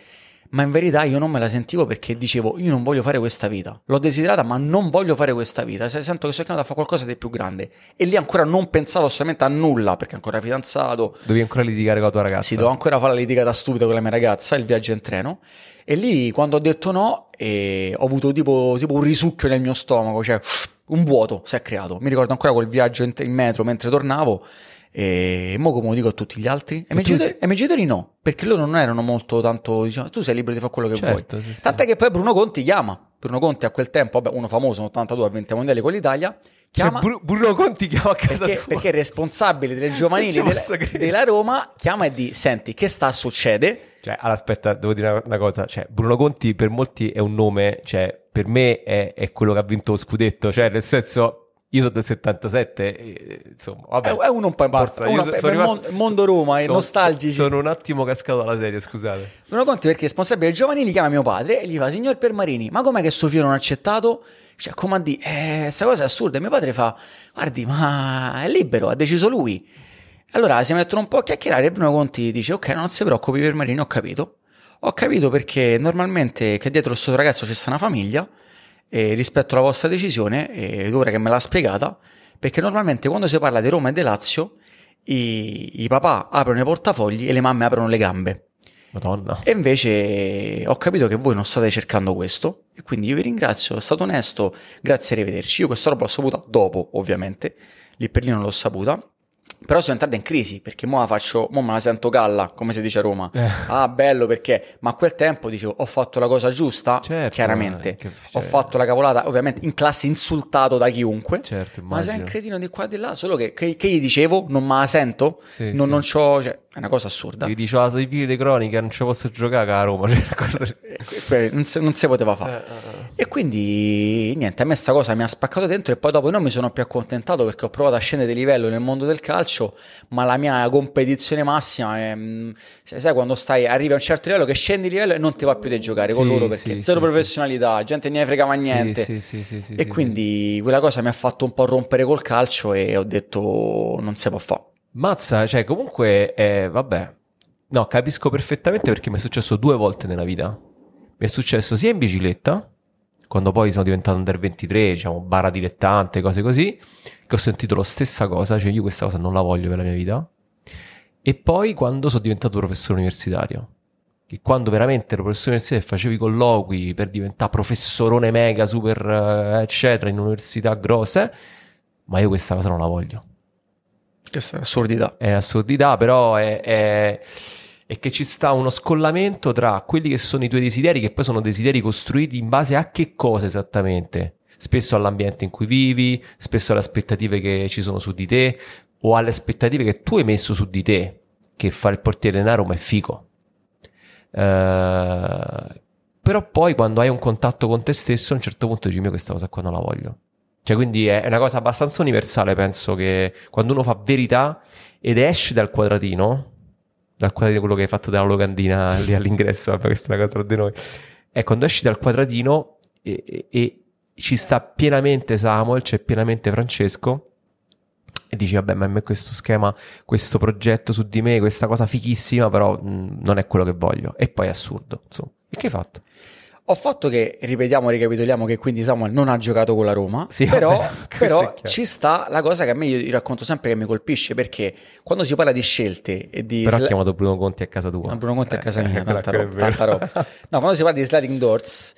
Ma in verità io non me la sentivo perché dicevo io non voglio fare questa vita. L'ho desiderata ma non voglio fare questa vita. Se- Sento che sono chiamato a fare qualcosa di più grande. E lì ancora non pensavo assolutamente a nulla perché ancora fidanzato. Devi ancora litigare con la tua ragazza. Sì, devo ancora fare la litigata stupida con la mia ragazza, il viaggio in treno. E lì quando ho detto no eh, ho avuto tipo, tipo un risucchio nel mio stomaco, cioè un vuoto si è creato. Mi ricordo ancora quel viaggio in, in metro mentre tornavo. E mo come lo dico a tutti gli altri? E i miei genitori, e miei genitori no, perché loro non erano molto tanto, diciamo, tu sei libero di fare quello che Certo, vuoi. sì, sì. Tant'è che poi Bruno Conti chiama. Bruno Conti a quel tempo, vabbè, uno famoso, 82 a 20 mondiali con l'Italia, Cioè, chiama Bru- Bruno Conti chiama a casa perché, perché il responsabile delle giovanili della, della Roma chiama e di senti che sta succede Cioè, allora, aspetta, devo dire una, una cosa. Cioè, Bruno Conti per molti è un nome, cioè, per me è, è quello che ha vinto lo scudetto. Cioè, nel senso, io sono del 77, e, insomma, vabbè. È- è uno un po' Basta, per- sono rimasto- mon- mondo Roma, e sono- nostalgici. Sono un attimo cascato dalla serie, scusate. Bruno Conti perché il responsabile dei giovanili chiama mio padre e gli fa signor Permarini ma com'è che suo figlio non ha accettato? Cioè come a dire eh, questa cosa è assurda e mio padre fa guardi ma è libero ha deciso lui allora si mettono un po' a chiacchierare e Bruno Conti dice ok non si preoccupi Permarini ho capito ho capito perché normalmente che dietro questo ragazzo c'è sta una famiglia e rispetto alla vostra decisione e ora che me l'ha spiegata perché normalmente quando si parla di Roma e di Lazio i, i papà aprono i portafogli e le mamme aprono le gambe Madonna. e invece ho capito che voi non state cercando questo e quindi io vi ringrazio, è stato onesto, grazie, arrivederci. Io questa roba l'ho saputa dopo, ovviamente, lì per lì non l'ho saputa Però sono entrata in crisi perché mo la faccio, mo me la sento galla, come si dice a Roma. Eh. Ah, bello perché, ma a quel tempo dicevo, ho fatto la cosa giusta, Certo, chiaramente. eh, che- Ho cioè- fatto la cavolata, ovviamente in classe insultato da chiunque. Certo, Ma sei un cretino di qua e di là, solo che, che, che gli dicevo, non me la sento, Sì, non, sì. non c'ho, cioè, è una cosa assurda. Gli dicevo la sei figli di cronica, non ci posso giocare a Roma. Cioè, cosa... Que- non, si, non si poteva fare. Eh, eh, eh. E quindi niente, a me sta cosa mi ha spaccato dentro e poi dopo non mi sono più accontentato perché ho provato a scendere di livello nel mondo del calcio, ma la mia competizione massima è, mm, sai quando stai, arrivi a un certo livello che scendi di livello e non ti va più di giocare con Sì, loro perché sì, zero sì, professionalità, gente ne fregava niente. E quindi quella cosa mi ha fatto un po' rompere col calcio e ho detto non si può fare. Mazza, cioè, comunque, eh, vabbè. No, capisco perfettamente perché mi è successo due volte nella vita. Mi è successo sia in bicicletta, quando poi sono diventato under 23, diciamo, bara dilettante, cose così, che ho sentito la stessa cosa, cioè io questa cosa non la voglio per la mia vita. E poi quando sono diventato professore universitario. Che quando veramente ero professore universitario e facevo i colloqui per diventare professorone mega, super, eh, eccetera, in università grosse, ma io questa cosa non la voglio Questa è assurdità. è un'assurdità, però è, è- è che ci sta uno scollamento tra quelli che sono i tuoi desideri, che poi sono desideri costruiti in base a che cosa esattamente? Spesso all'ambiente in cui vivi, spesso alle aspettative che ci sono su di te, o alle aspettative che tu hai messo su di te, che fare il portiere in Roma è figo. Eh, però poi quando hai un contatto con te stesso, a un certo punto dici, "Io questa cosa qua non la voglio. Cioè, quindi è una cosa abbastanza universale, penso che quando uno fa verità ed esci dal quadratino, dal quadratino quello che hai fatto della locandina lì all'ingresso, vabbè, questa è una cosa tra di noi, è quando esci dal quadratino e, e- e ci sta pienamente Samuel, c'è pienamente Francesco, e dici, vabbè, ma a me questo schema, questo progetto su di me, questa cosa fichissima, però mh, non è quello che voglio. E poi è assurdo, insomma. E che hai fatto? Ho fatto che, ripetiamo, ricapitoliamo che quindi Samuel non ha giocato con la Roma, Sì, però, vabbè, però ci sta la cosa che a me io, io racconto sempre che mi colpisce perché quando si parla di scelte e di... Però ha sla- chiamato Bruno Conti a casa tua. Bruno Conte a casa Eh, mia, eh, tanta roba, tanta roba. No, quando si parla di sliding doors,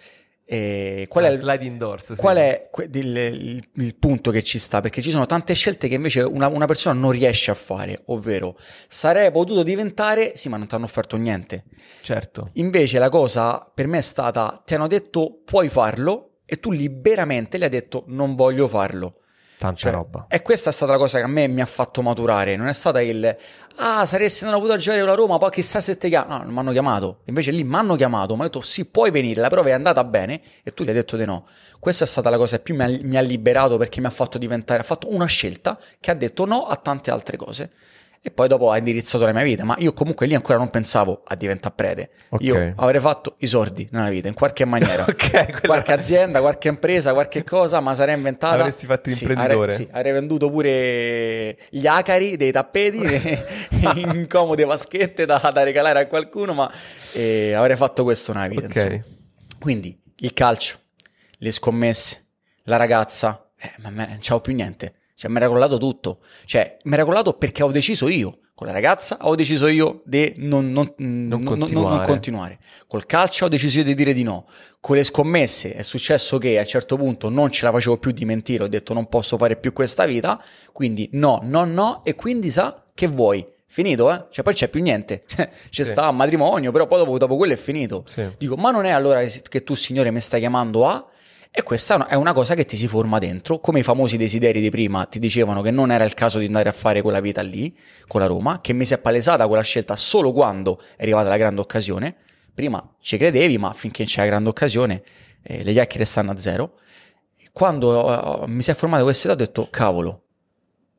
eh, qual è Ah, il, doors, sì. qual è il, il- il punto che ci sta? Perché ci sono tante scelte che invece una, una persona non riesce a fare, ovvero sarei potuto diventare, sì, ma non ti hanno offerto niente. Certo. Invece la cosa per me è stata, ti hanno detto puoi farlo e tu liberamente le hai detto non voglio farlo. Tanta Cioè, roba. E questa è stata la cosa che a me mi ha fatto maturare. Non è stata il ah, saresti andato potuto giocare con la Roma, poi chissà se ti chiamano. No, non mi hanno chiamato. Invece lì mi hanno chiamato, mi hanno detto sì, puoi venire, la prova è andata bene e tu gli hai detto di no. Questa è stata la cosa che più mi ha, mi ha liberato perché mi ha fatto diventare, ha fatto una scelta che ha detto no a tante altre cose. E poi dopo ha indirizzato la mia vita, ma io comunque lì ancora non pensavo a diventare prete. Ok. Io avrei fatto i sordi nella vita, in qualche maniera. Ok, quella- Qualche azienda, qualche impresa, qualche cosa, ma sarei inventata. Avresti fatto Sì, l'imprenditore. avrei- sì, avrei venduto pure gli acari dei tappeti in comode vaschette da, da regalare a qualcuno, ma eh, avrei fatto questo nella vita. Ok. insomma. Quindi il calcio, le scommesse, la ragazza, eh, ma me- non c'avevo più niente. Cioè, mi era crollato tutto. Cioè, mi era crollato perché ho deciso io. Con la ragazza ho deciso io di non, non- non- non- non continuare. continuare. Col calcio ho deciso io di dire di no. Con le scommesse è successo che a un certo punto non ce la facevo più di mentire, ho detto non posso fare più questa vita, quindi no, no, no, e quindi sa che vuoi. Finito, eh? Cioè poi c'è più niente. C'è Sì. sta matrimonio, però poi dopo, dopo quello è finito. Sì. Dico, ma non è allora che tu, signore, mi stai chiamando a... E questa è una- cosa che ti si forma dentro, come i famosi desideri di prima ti dicevano che non era il caso di andare a fare quella vita lì, con la Roma, che mi si è palesata quella scelta solo quando è arrivata la grande occasione. Prima ci credevi, ma finché c'è la grande occasione, eh, le chiacchiere stanno a zero. Quando eh, mi si è formata questa età ho detto, cavolo,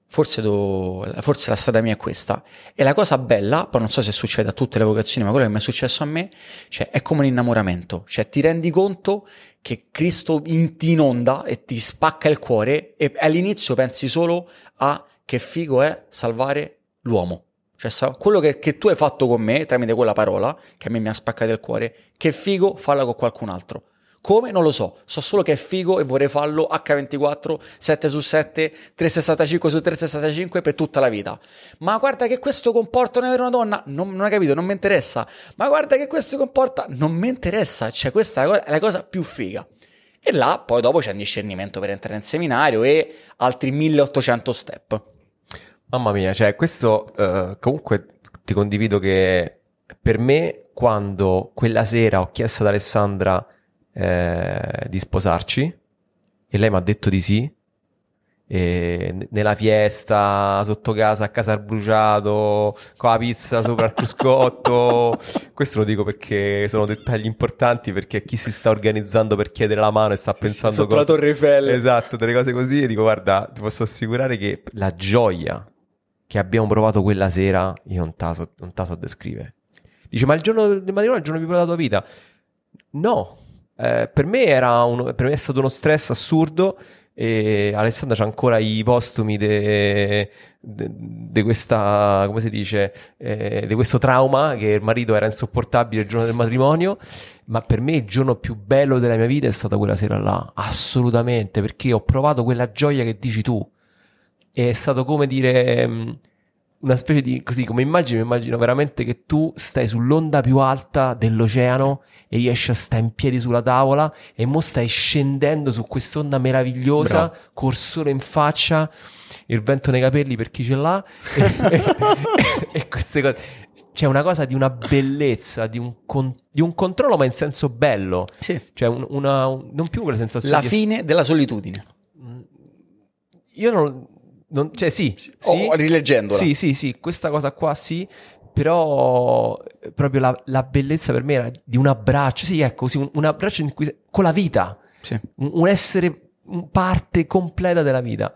forse, do- forse la strada mia è questa. E la cosa bella, poi non so se succede a tutte le vocazioni, ma quello che mi è successo a me, cioè, è come un innamoramento. Cioè, ti rendi conto che Cristo ti inonda e ti spacca il cuore e all'inizio pensi solo a che figo è salvare l'uomo. Cioè, quello che, che tu hai fatto con me, tramite quella parola, che a me mi ha spaccato il cuore, che figo farla con qualcun altro. Come? Non lo so, so solo che è figo e vorrei farlo H24, 7 su 7, 365 su 365 per tutta la vita. Ma guarda che questo comporta non avere una donna, non, non hai capito, non mi interessa. Ma guarda che questo comporta, non mi interessa, cioè questa è la, cosa, è la cosa più figa. E là poi dopo c'è un discernimento per entrare in seminario e altri 1800 step. Mamma mia, cioè questo eh, comunque ti condivido che per me quando quella sera ho chiesto ad Alessandra eh, di sposarci e lei mi ha detto di sì, e nella fiesta, sotto casa, a casa al bruciato, con la pizza sopra il cruscotto. Questo lo dico perché sono dettagli importanti perché chi si sta organizzando per chiedere la mano e sta pensando Sotto cose... la Torre Eiffel. Esatto, delle cose così. E dico, guarda, ti posso assicurare che la gioia che abbiamo provato quella sera, io non taso, non taso a descrivere. Dice, ma il giorno del matrimonio è il giorno più bello della tua vita? No, eh, per, me era un, per me è stato uno stress assurdo e Alessandra c'ha ancora i postumi di questa, come si dice, eh, di questo trauma che il marito era insopportabile il giorno del matrimonio, ma per me il giorno più bello della mia vita è stata quella sera là, assolutamente, perché ho provato quella gioia che dici tu. È stato come dire mm, una specie di così come immagino, immagino veramente che tu stai sull'onda più alta dell'oceano e riesci a stare in piedi sulla tavola e mo stai scendendo su quest'onda meravigliosa, Bravo. col sole in faccia, il vento nei capelli per chi ce l'ha e, e- e queste cose. C'è una cosa di una bellezza, di un, con- di un controllo, ma in senso bello. Sì. Cioè, un- una, un- non più quella sensazione La fine della solitudine. io non, non- cioè sì, sì, O rileggendola. sì, sì, sì, questa cosa qua sì, però eh, proprio la, la bellezza per me era di un abbraccio, sì, ecco, sì, un, un abbraccio cui, con la vita, Sì. un, un essere parte completa della vita.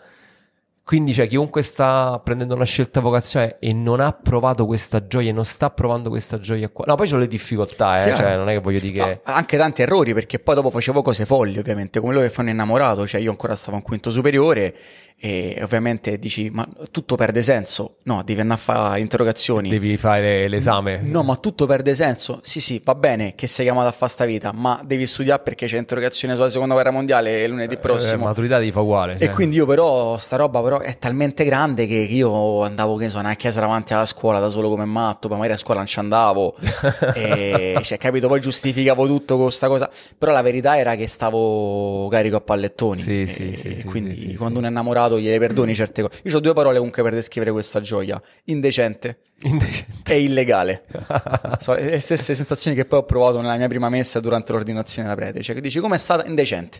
Quindi, cioè, chiunque sta prendendo una scelta vocazionale e non ha provato questa gioia e non sta provando questa gioia qua. No, poi c'ho le difficoltà, eh, cioè, non è che voglio dire che. Ah, anche tanti errori perché poi dopo facevo cose folli ovviamente come loro che fanno innamorato cioè io ancora stavo in quinto superiore e ovviamente dici ma tutto perde senso no devi andare a fare interrogazioni Devi fare l'esame. no ma tutto perde senso sì sì va bene che sei chiamato a fare sta vita ma devi studiare perché c'è interrogazione sulla seconda guerra mondiale lunedì Eh, prossimo maturità ti fa uguale. e cioè. quindi io però, sta roba però è talmente grande che io andavo, che ne so, a chiesa davanti alla scuola da solo come matto, poi magari a scuola non ci andavo, e, cioè, capito, poi giustificavo tutto con questa cosa, però la verità era che stavo carico a pallettoni, Sì, e- sì, sì, e sì, quindi sì, quando sì. uno è innamorato gliele perdoni certe cose. Io ho due parole comunque per descrivere questa gioia, indecente Indecente. e illegale. So, le stesse sensazioni che poi ho provato nella mia prima messa durante l'ordinazione da prete. Cioè, che dici come è stata indecente.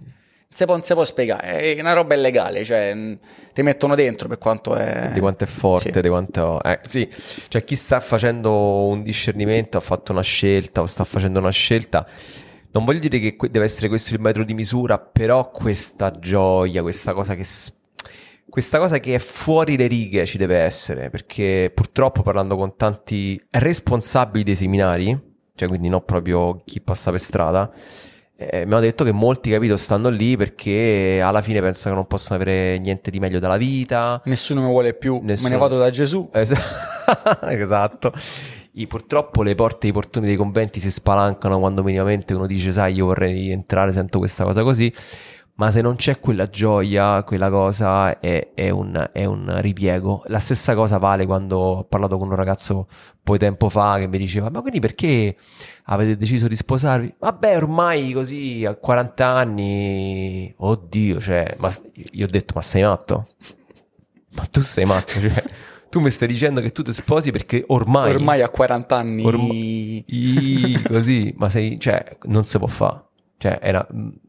Si può, si può spiegare, è una roba illegale, cioè ti mettono dentro per quanto è... di quanto è forte, Sì. di quanto... Eh, sì, cioè chi sta facendo un discernimento, ha fatto una scelta o sta facendo una scelta, non voglio dire che deve essere questo il metro di misura, però questa gioia, questa cosa che... Questa cosa che è fuori le righe ci deve essere, perché purtroppo parlando con tanti responsabili dei seminari, cioè quindi non proprio chi passa per strada, eh, mi hanno detto che molti, capito, stanno lì perché alla fine pensano che non possono avere niente di meglio dalla vita, Nessuno mi vuole più, Nessuno. me ne vado da Gesù. Es- esatto. I- purtroppo le porte e i portoni dei conventi si spalancano quando minimamente uno dice, sai, io vorrei entrare, sento questa cosa così. Ma se non c'è quella gioia, quella cosa è, è un, è un ripiego. La stessa cosa vale quando ho parlato con un ragazzo poi tempo fa che mi diceva: Ma quindi perché avete deciso di sposarvi? Vabbè, ormai così a 40 anni, oddio, cioè, ma io ho detto: Ma sei matto? Ma tu sei matto, cioè, tu mi stai dicendo che tu ti sposi perché ormai, Ormai a 40 anni... Orm- i- così, ma sei, cioè, non si può fare. Cioè, era,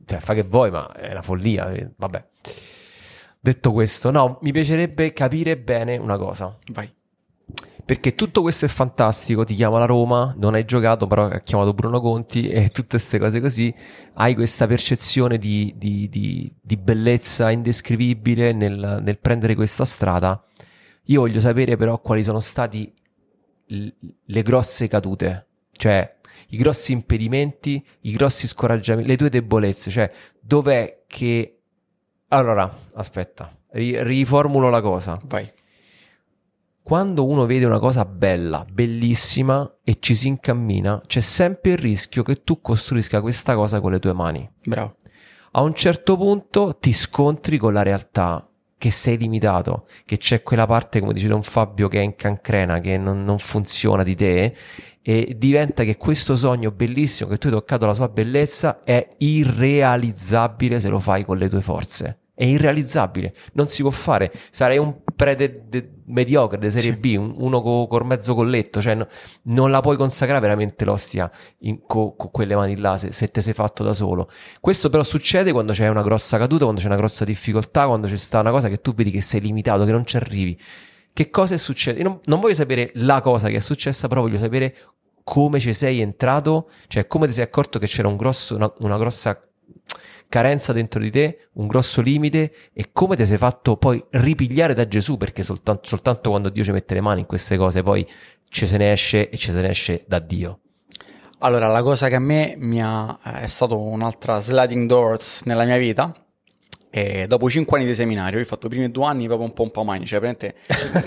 cioè, fa che vuoi, ma è una follia. eh, Vabbè. Detto questo, no, mi piacerebbe capire bene una cosa. Vai. Perché tutto questo è fantastico, ti chiama la Roma, non hai giocato, però ha chiamato Bruno Conti e tutte queste cose così, hai questa percezione di, di- di- di bellezza indescrivibile nel, nel prendere questa strada. Io voglio sapere però quali sono stati le grosse cadute, cioè i grossi impedimenti, i grossi scoraggiamenti, le tue debolezze, cioè dov'è che... Allora, aspetta, ri- riformulo la cosa Vai. quando uno vede una cosa bella, bellissima e ci si incammina, c'è sempre il rischio che tu costruisca questa cosa con le tue mani. Bravo. A un certo punto ti scontri con la realtà che sei limitato, che c'è quella parte, come dice Don Fabio, che è in cancrena, che non, non funziona di te e diventa che questo sogno bellissimo che tu hai toccato la sua bellezza è irrealizzabile se lo fai con le tue forze. È irrealizzabile, non si può fare. Sarei un prete de- mediocre di serie Sì. B, un- uno co- mezzo colletto, cioè no- non la puoi consacrare veramente l'ostia in- co- con quelle mani là se, se te sei fatto da solo. Questo però succede quando c'è una grossa caduta, quando c'è una grossa difficoltà, quando c'è sta una cosa che tu vedi che sei limitato, che non ci arrivi. Che cosa è successo? Non, non voglio sapere la cosa che è successa, però voglio sapere come ci sei entrato, cioè come ti sei accorto che c'era un grosso, una, una grossa carenza dentro di te, un grosso limite e come ti sei fatto poi ripigliare da Gesù, perché soltanto, soltanto quando Dio ci mette le mani in queste cose poi ci se ne esce e ci se ne esce da Dio. Allora, la cosa che a me mi ha, è stato un'altra sliding doors nella mia vita. E dopo cinque anni di seminario, io ho fatto i primi due anni proprio un po' mani, cioè veramente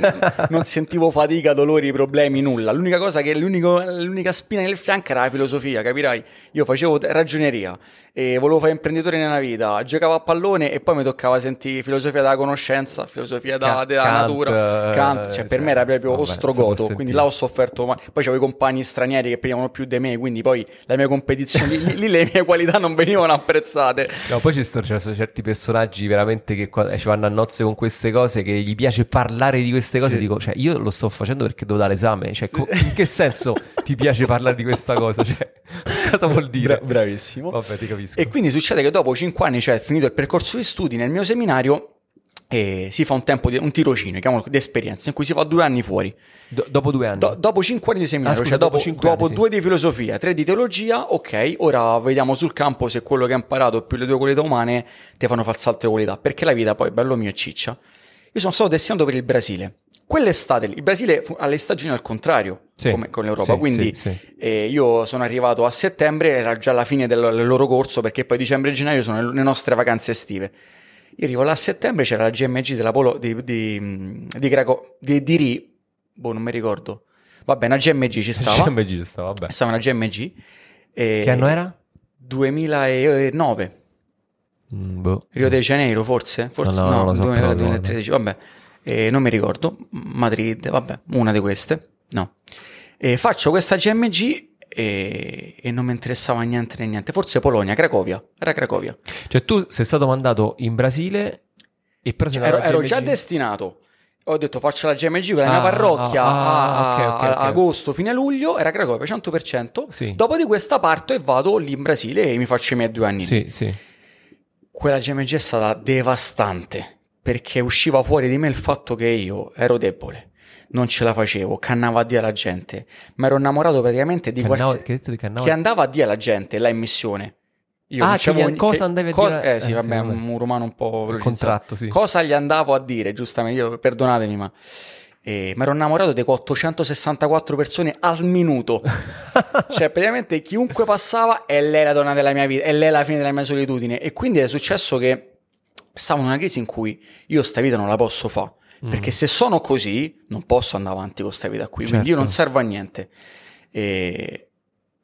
non sentivo fatica, dolori, problemi, nulla. L'unica cosa che l'unica spina nel fianco era la filosofia, capirai? Io facevo ragioneria e volevo fare imprenditore nella vita, giocavo a pallone e poi mi toccava sentire filosofia della conoscenza, filosofia da- della Kant, natura, Kant, cioè, cioè, per me era proprio vabbè, ostrogoto, quindi là ho sofferto, ma poi avevo i compagni stranieri che prendevano più di me, quindi poi la mia competizione, lì, lì le mie qualità non venivano apprezzate. No, poi ci sono, ci sono certi personaggi veramente che qua- ci vanno a nozze con queste cose, che gli piace parlare di queste cose. Sì. Dico, cioè, io lo sto facendo perché devo dare l'esame. Cioè, co- in che senso ti piace parlare di questa cosa? Cioè, cosa vuol dire? Bra- bravissimo. Vabbè, ti capisco. E quindi succede che dopo cinque anni, cioè finito il percorso di studi nel mio seminario, eh, si fa un tempo di un tirocinio, chiamiamolo di esperienza, in cui si fa due anni fuori. Do- dopo due anni. Do- dopo cinque anni di seminario, Ah, scusa, cioè dopo, dopo dopo anni, sì. due di filosofia, tre di teologia, ok, ora vediamo sul campo se quello che hai imparato più le tue qualità umane ti fanno far salto le qualità, perché la vita poi, bello mio, è ciccia. Io sono stato destinato per il Brasile. Quell'estate, lì- il Brasile ha le stagioni al contrario, Sì, come con l'Europa, sì, quindi sì, eh, io sono arrivato a settembre, era già la fine del, del loro corso, perché poi dicembre e gennaio sono le, nostre vacanze estive. Io arrivo là a settembre, c'era la GMG della Polo di, di, di Craco, di, di Ri, boh, non mi ricordo. Vabbè, una GMG ci stava. CMG sta, vabbè. Stava una GMG. e- Che anno era? 2009, Mm, boh. Rio de Janeiro forse? Forse No, no, no, non lo so 2000 proprio, 2013, vabbè. Eh, non mi ricordo, Madrid, vabbè, una di queste, no. E faccio questa GMG e, e non mi interessava niente né niente, forse Polonia, Cracovia, era Cracovia. Cioè, tu sei stato mandato in Brasile e però sei Ero, ero già destinato. Ho detto faccio la GMG con la mia Ah, parrocchia ah, a, ok, ok, a- ok. agosto, fine luglio, era Cracovia 100%. Sì. Dopo di questa parto e vado lì in Brasile e mi faccio i miei due anni. Sì, sì. Quella GMG è stata devastante perché usciva fuori di me il fatto che io ero debole, non ce la facevo, cannavo a Dio alla gente, mi ero innamorato praticamente di qualsiasi... che che andava a Dio alla gente là in missione. Io Ah, gli- ni- cosa che- andavi a cosa- dire? Eh sì, Eh, vabbè, sì, un romano un po' velocizzato. contratto, sì. Cosa gli andavo a dire, giustamente, io perdonatemi, ma... Eh, mi ero innamorato di 464 persone al minuto. cioè, praticamente chiunque passava è lei la donna della mia vita, è lei la fine della mia solitudine. E quindi è successo che stavo in una crisi in cui io sta vita non la posso fare. Perché se sono così, non posso andare avanti con questa vita qui. Quindi io Certo. non servo a niente. E...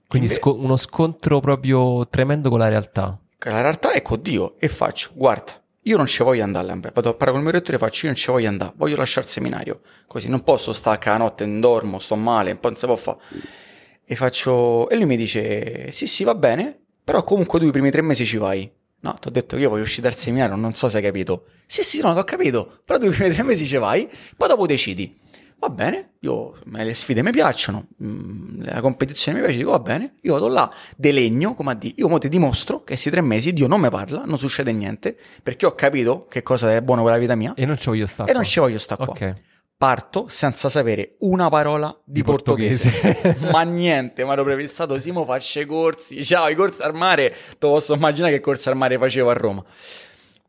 Quindi inve- sco- uno scontro proprio tremendo con la realtà. la realtà è con Dio e faccio, guarda, io non ci voglio andare all'Ambra, vado a parlare con il mio rettore e faccio, io non ci voglio andare, voglio lasciare il seminario, così non posso stare a notte, non dormo, sto male, un po' non si può fare. E faccio, e lui mi dice, sì sì va bene, però comunque tu i primi tre mesi ci vai. No, ti ho detto che io voglio uscire dal seminario, non so se hai capito. Sì sì, no, ti ho capito, però tu i primi tre mesi ci vai, poi dopo decidi. Va bene, io, le sfide mi piacciono, mm, la competizione mi piace, dico va bene, io vado là, delegno, come a dire, io mo ti dimostro che questi tre mesi Dio non mi parla, non succede niente, perché ho capito che cosa è buono per la vita mia E non ci voglio stare. e non ci voglio stare qua. Parto senza sapere una parola di, Di portoghese, portoghese. ma niente, mi ero prefissato, Simo faccio i corsi, ciao, i corsi al mare, te posso immaginare che corsi al mare facevo a Roma.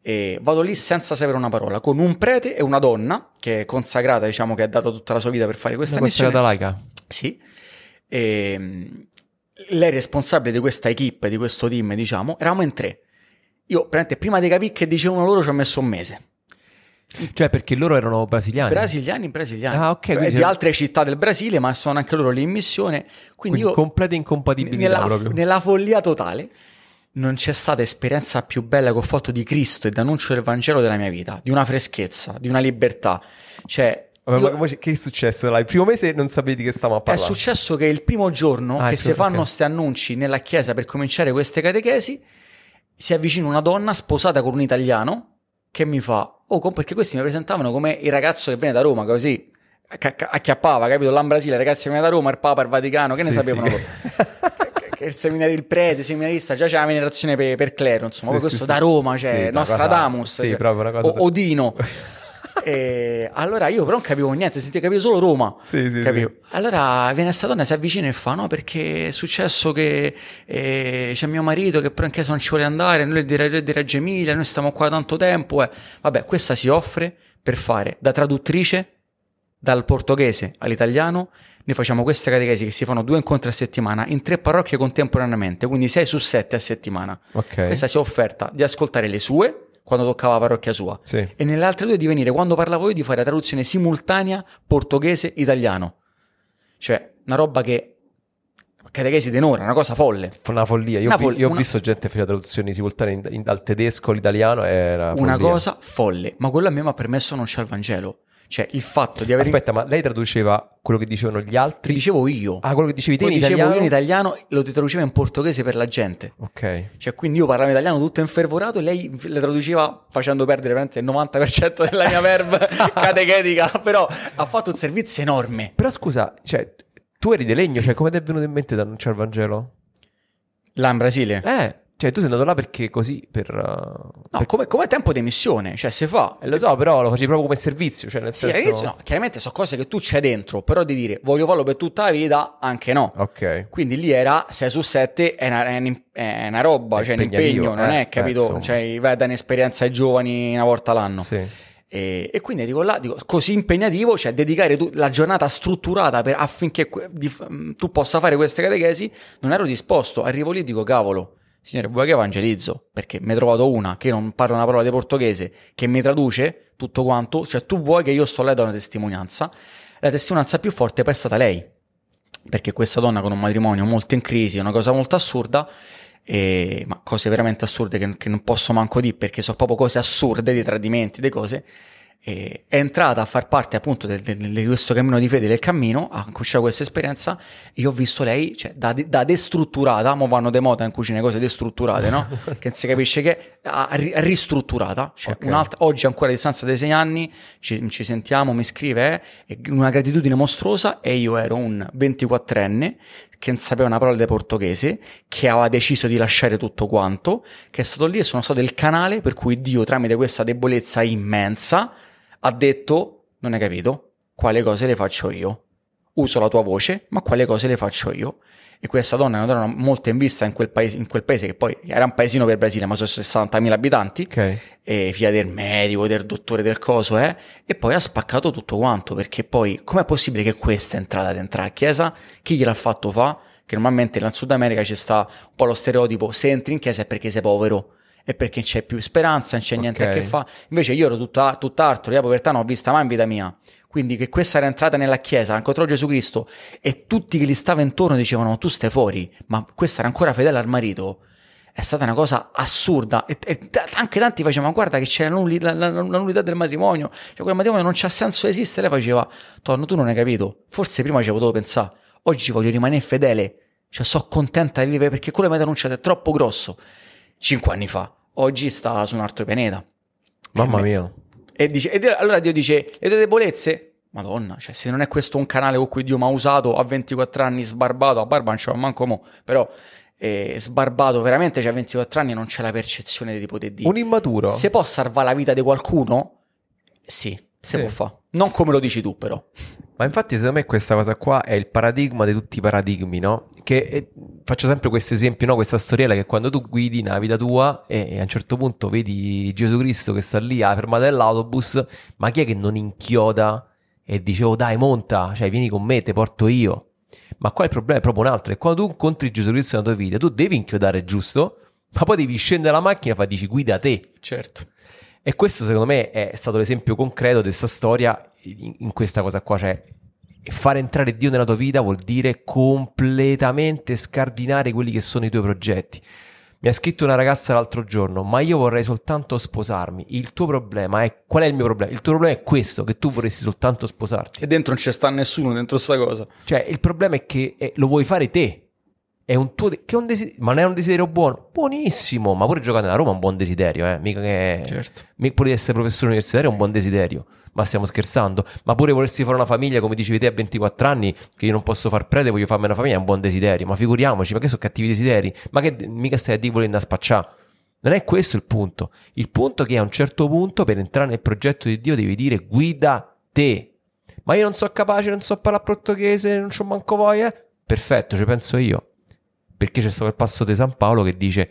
E vado lì senza sapere una parola, con un prete e una donna che è consacrata, diciamo che ha dato tutta la sua vita per fare questa Una missione. consacrata laica. Sì. E, lei è responsabile di questa equipe, di questo team, diciamo. Eravamo in tre. Io, praticamente, prima di capire che dicevano loro, ci ho messo un mese. Cioè, perché loro erano brasiliani. Brasiliani, brasiliani. Ah, ok, Eh, quindi di altre città del Brasile, ma sono anche loro lì in missione. Quindi, Quindi io, completa incompatibilità nella, proprio. nella follia totale, non c'è stata esperienza più bella che ho fatto di Cristo e d'annuncio del Vangelo della mia vita, di una freschezza, di una libertà. Cioè, Vabbè, io- che è successo? Là, il primo mese non sapevi di che stavamo a È parlare. successo che il primo giorno Ah, che si fanno questi annunci nella chiesa per cominciare queste catechesi, si avvicina una donna sposata con un italiano che mi fa, oh, perché questi mi presentavano come il ragazzo che viene da Roma, così acchiappava, capito? Là in Brasile, ragazzi che viene da Roma, il Papa, il Vaticano, che ne Sì, sapevano sì. Che- il seminario, il prete, il seminarista, già c'è la venerazione per, per clero, insomma, Sì, questo da Roma, cioè Nostradamus, cioè, o- Odino. E allora io però non capivo niente, senti, capivo solo Roma. Sì, sì, Capivo. Allora viene sta donna, si avvicina e fa: No, perché è successo che eh, c'è mio marito che però in chiesa non ci vuole andare, noi di, Re- di Reggio Emilia, noi stiamo qua da tanto tempo. eh. Vabbè, questa si offre per fare da traduttrice dal portoghese all'italiano. Noi facciamo queste catechesi che si fanno due incontri a settimana in tre parrocchie contemporaneamente, quindi 6 su 7 a settimana. Ok. Questa si è offerta di ascoltare le sue quando toccava la parrocchia sua Sì. e nelle altre due di venire quando parlavo io di fare la traduzione simultanea portoghese-italiano. Cioè, una roba che catechesi tenore, una cosa folle. Una follia. Io, Una ho vi- io ho una- visto gente fare traduzioni simultanee in- in- dal tedesco all'italiano. Era Una follia. cosa folle, ma quello a me mi ha permesso non c'è il Vangelo. Cioè, il fatto di aver Aspetta, ma lei traduceva quello che dicevano gli che altri? dicevo io. Ah, quello che dicevi te Lo in dicevo italiano? io in italiano, lo traduceva in portoghese per la gente. Ok. Cioè, quindi io parlavo italiano tutto infervorato e lei le traduceva facendo perdere veramente il 90% della mia verve catechetica, però ha fatto un servizio enorme. Però scusa, cioè, tu eri di legno, cioè come ti è venuto in mente di annunciare il Vangelo? Là in Brasile. Eh, cioè tu sei andato là perché così per... uh, No, per- come, come tempo di missione, cioè se fa. Eh, lo so, però lo facevi proprio come servizio, cioè nel Sì, senso... all'inizio no, chiaramente sono cose che tu c'hai dentro, però di dire voglio farlo per tutta la vita, anche no. Ok. Quindi lì era 6 su 7 è una, è un- è una roba, È cioè un impegno, non eh, è capito? eh, cioè vai a dare un'esperienza ai giovani una volta l'anno. Sì. E, e quindi dico là, dico, così impegnativo, cioè dedicare tu- la giornata strutturata per- affinché que- di- mm, tu possa fare queste catechesi, non ero disposto. Arrivo lì e dico, cavolo, signore, vuoi che evangelizzo? Perché mi hai trovato una che non parla una parola di portoghese, che mi traduce tutto quanto, cioè tu vuoi che io sto là e do una testimonianza. La testimonianza più forte poi è stata lei, perché questa donna con un matrimonio molto in crisi, una cosa molto assurda, e- ma cose veramente assurde che, che non posso manco dire perché sono proprio cose assurde, dei tradimenti, delle cose. È entrata a far parte appunto di questo cammino di fede, del cammino, ha cominciato questa esperienza e io ho visto lei, cioè, da, da destrutturata, mo vanno de moda in cucina cose destrutturate, no? che non si capisce che, a, ri- ristrutturata, cioè Ok. un'altra, oggi ancora a distanza di sei anni, ci, ci sentiamo, mi scrive, eh, una gratitudine mostruosa e io ero un 24enne che non sapeva una parola di portoghese, che aveva deciso di lasciare tutto quanto, che è stato lì e sono stato il canale per cui Dio, tramite questa debolezza immensa, ha detto, non hai capito, quale cose le faccio io. Uso la tua voce, ma quale cose le faccio io. E questa donna è una donna molto in vista in quel paese, in quel paese che poi era un paesino per Brasile, ma sono 60.000 abitanti Ok. e figlia del medico, del dottore, del coso, eh? E poi ha spaccato tutto quanto, perché poi com'è possibile che questa è entrata ad entrare a chiesa? Chi gliel'ha fatto fa? Che normalmente nel Sud America ci sta un po' lo stereotipo, se entri in chiesa è perché sei povero, è perché non c'è più speranza, non c'è niente a che fa. Invece io ero tutta- tutt'altro, io la povertà non ho vista mai in vita mia. Quindi che questa era entrata nella chiesa, incontrò Gesù Cristo e tutti che gli stava intorno dicevano tu stai fuori, ma questa era ancora fedele al marito. È stata una cosa assurda. E, e t- anche tanti facevano guarda che c'è la, nulli- la- la- la nullità del matrimonio. Cioè quel matrimonio non c'ha senso esiste lei faceva Tonno tu non hai capito. Forse prima ci potevo pensare. Oggi voglio rimanere fedele. Cioè so contenta di vivere perché quello che mi ha denunciato è troppo grosso cinque anni fa oggi sta su un altro pianeta Mamma E mia. e dice, e allora Dio dice, le tue debolezze? Madonna, cioè se non è questo un canale con cui Dio mi ha usato a 24 anni sbarbato, a barba non c'ho manco mo, però eh, sbarbato veramente, cioè a 24 anni non c'è la percezione di poter dire. Un immaturo. Se può salvare la vita di qualcuno? Sì, se Sì. può fare. Non come lo dici tu però. Ma infatti secondo me questa cosa qua è il paradigma di tutti i paradigmi, no? Che eh, faccio sempre questo esempio, no? Questa storiella che quando tu guidi nella vita tua e, e a un certo punto vedi Gesù Cristo che sta lì alla fermata dell'autobus, ma chi è che non inchioda e dice oh dai monta, cioè vieni con me, te porto io. Ma qua il problema è proprio un altro, è quando tu incontri Gesù Cristo nella tua vita, tu devi inchiodare giusto, ma poi devi scendere dalla macchina e fai dici guida te. Certo. E questo secondo me è stato l'esempio concreto di questa storia in, in questa cosa qua, cioè fare entrare Dio nella tua vita vuol dire completamente scardinare quelli che sono i tuoi progetti. Mi ha scritto una ragazza l'altro giorno, ma io vorrei soltanto sposarmi. Il tuo problema è... Qual è il mio problema? Il tuo problema è questo, che tu vorresti soltanto sposarti. E dentro non c'è sta nessuno dentro sta cosa. Cioè, il problema è che eh, lo vuoi fare te. È un tuo, de- che è un desiderio, ma non è un desiderio buono? Buonissimo, ma pure giocare nella Roma è un buon desiderio, eh? Mica che... Certo. Mi- Pure essere professore universitario è un buon desiderio, ma stiamo scherzando? Ma pure volersi fare una famiglia, come dicevi te, a 24 anni, che io non posso far prete, voglio farmi una famiglia, è un buon desiderio. Ma figuriamoci, ma che sono cattivi desideri? Ma che mica stai a dire volendo spacciare? Non è questo il punto. Il punto è che a un certo punto, per entrare nel progetto di Dio, devi dire guida te. Ma io non so capace, non so parlare portoghese, non c'ho manco voglia. Perfetto, ci penso io. Perché c'è stato il passo di San Paolo che dice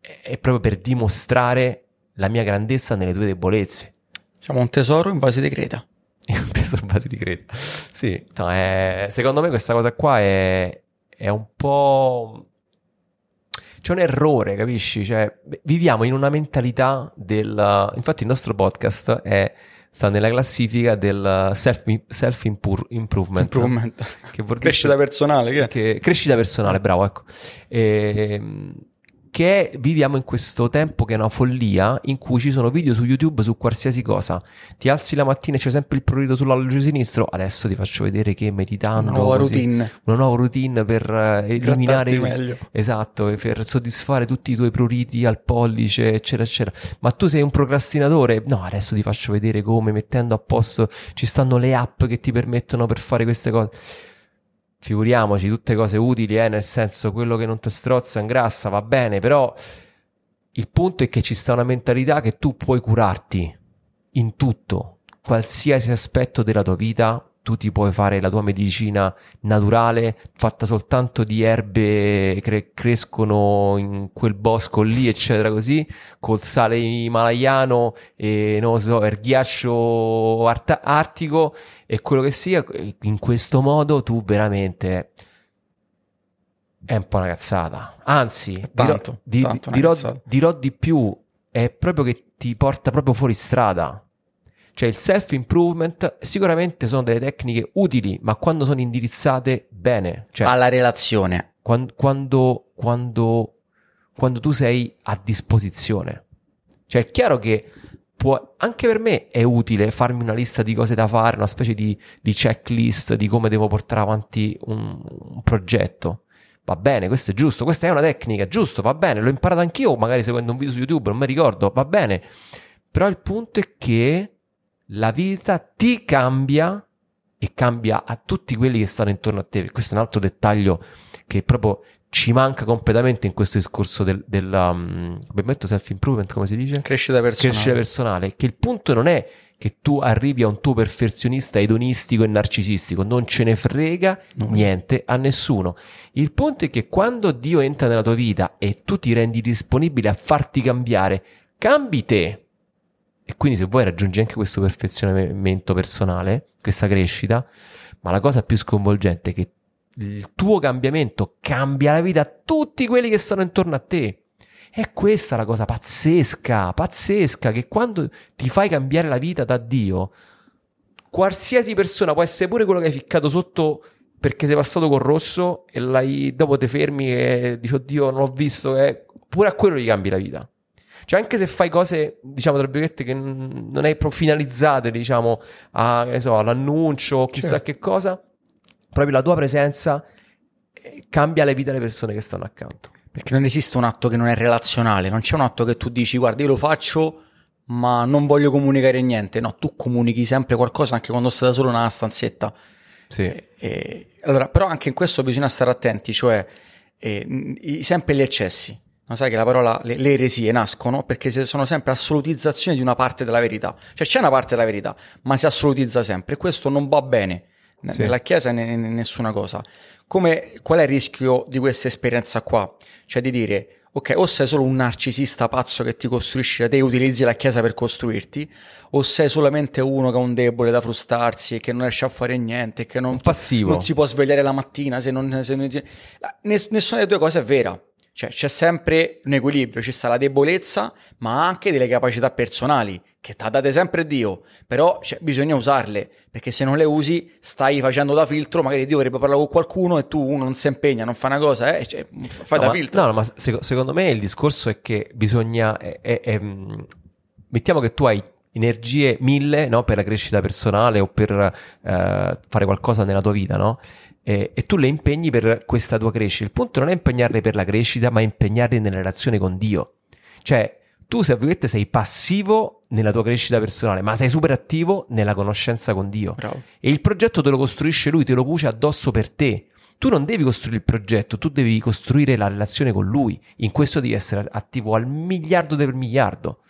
è proprio per dimostrare la mia grandezza nelle tue debolezze. Siamo un tesoro in vasi di creta. un tesoro base di creta. Sì, no, è- secondo me questa cosa qua è, è un po'... C'è un errore, capisci? Cioè, viviamo in una mentalità del... Infatti il nostro podcast è, sta nella classifica del self, self impur- improvement. Improvement. Che vuol dire- Crescita personale, che che- crescita personale, bravo, ecco. Ehm, che viviamo in questo tempo che è una follia in cui ci sono video su YouTube su qualsiasi cosa. Ti alzi la mattina e c'è sempre il prurito sull'alluce sinistro. Adesso ti faccio vedere che meditando. Una nuova così- routine. Una nuova routine per eh, eliminare. Meglio. Esatto, per soddisfare tutti i tuoi pruriti al pollice, eccetera, eccetera. Ma tu sei un procrastinatore? No, adesso ti faccio vedere come mettendo a posto ci stanno le app che ti permettono per fare queste cose. Figuriamoci, tutte cose utili, eh, nel senso quello che non ti strozza ingrassa, va bene, però il punto è che ci sta una mentalità che tu puoi curarti in tutto, qualsiasi aspetto della tua vita, tu ti puoi fare la tua medicina naturale, fatta soltanto di erbe che crescono in quel bosco lì, eccetera, così, col sale himalayano e non so, il ghiaccio arta- artico e quello che sia, in questo modo tu veramente è un po' una cazzata. Anzi, dirò, Tanto, di- tanto una dirò- cazzata. dirò di più, è proprio che ti porta proprio fuori strada. Cioè il self-improvement sicuramente sono delle tecniche utili, ma quando sono indirizzate bene, cioè Alla relazione. quan- quando, quando, quando tu sei a disposizione. Cioè è chiaro che può, anche per me è utile farmi una lista di cose da fare, una specie di, di checklist di come devo portare avanti un, un progetto. Va bene, questo è giusto, questa è una tecnica, giusto, va bene, l'ho imparato anch'io, magari seguendo un video su YouTube, non mi ricordo, va bene. Però il punto è che la vita ti cambia e cambia a tutti quelli che stanno intorno a te. Questo è un altro dettaglio che proprio ci manca completamente in questo discorso del, del um, self-improvement, come si dice? Crescita personale. Crescita personale. Che il punto non è che tu arrivi a un tuo perfezionista edonistico e narcisistico, non ce ne frega No. niente a nessuno. Il punto è che quando Dio entra nella tua vita e tu ti rendi disponibile a farti cambiare, cambi te. E quindi se vuoi raggiungi anche questo perfezionamento personale, questa crescita, ma la cosa più sconvolgente è che il tuo cambiamento cambia la vita a tutti quelli che stanno intorno a te. È questa la cosa pazzesca, pazzesca, che quando ti fai cambiare la vita da Dio, qualsiasi persona può essere pure quello che hai ficcato sotto perché sei passato col rosso e dopo ti fermi e dici oddio non l'ho visto, eh, pure a quello gli cambi la vita. Cioè anche se fai cose, diciamo, tra virgolette, che non hai proprio finalizzate, diciamo, a, che ne so, all'annuncio o chissà Certo. che cosa, proprio la tua presenza eh, cambia le vite delle persone che stanno accanto. Perché non esiste un atto che non è relazionale, non c'è un atto che tu dici guarda io lo faccio ma non voglio comunicare niente, no, tu comunichi sempre qualcosa anche quando stai da solo nella stanzetta. Sì. E- allora, però anche in questo bisogna stare attenti, cioè eh, i- sempre gli eccessi. No, sai che la parola, le, le eresie nascono perché sono sempre assolutizzazioni di una parte della verità. Cioè c'è una parte della verità, ma si assolutizza sempre e questo non va bene ne- Sì. nella Chiesa né né nessuna cosa. Come, qual è il rischio di questa esperienza qua? Cioè di dire, ok, o sei solo un narcisista pazzo che ti costruisci da te e utilizzi la Chiesa per costruirti, o sei solamente uno che ha un debole da frustrarsi e che non riesce a fare niente, che non, non si può svegliare la mattina se non... Se non ness- nessuna delle due cose è vera. Cioè c'è sempre un equilibrio, ci sta la debolezza, ma anche delle capacità personali, che ti ha date sempre Dio, però cioè, bisogna usarle, perché se non le usi stai facendo da filtro, magari Dio vorrebbe parlare con qualcuno e tu uno non si impegna, non fa una cosa, eh, cioè, fai No, da ma- filtro. No, no, ma se- secondo me il discorso è che bisogna. è- è- è, mm, mettiamo che tu hai energie mille no? per la crescita personale o per eh, fare qualcosa nella tua vita, no? E, e, tu le impegni per questa tua crescita. Il punto non è impegnarle per la crescita, ma impegnarle nella relazione con Dio. Cioè, tu, se virgolette, sei passivo nella tua crescita personale, ma sei super attivo nella conoscenza con Dio. Bravo. E il progetto te lo costruisce lui, te lo cuce addosso per te. Tu non devi costruire il progetto, tu devi costruire la relazione con lui. In questo devi essere attivo al miliardo del miliardo.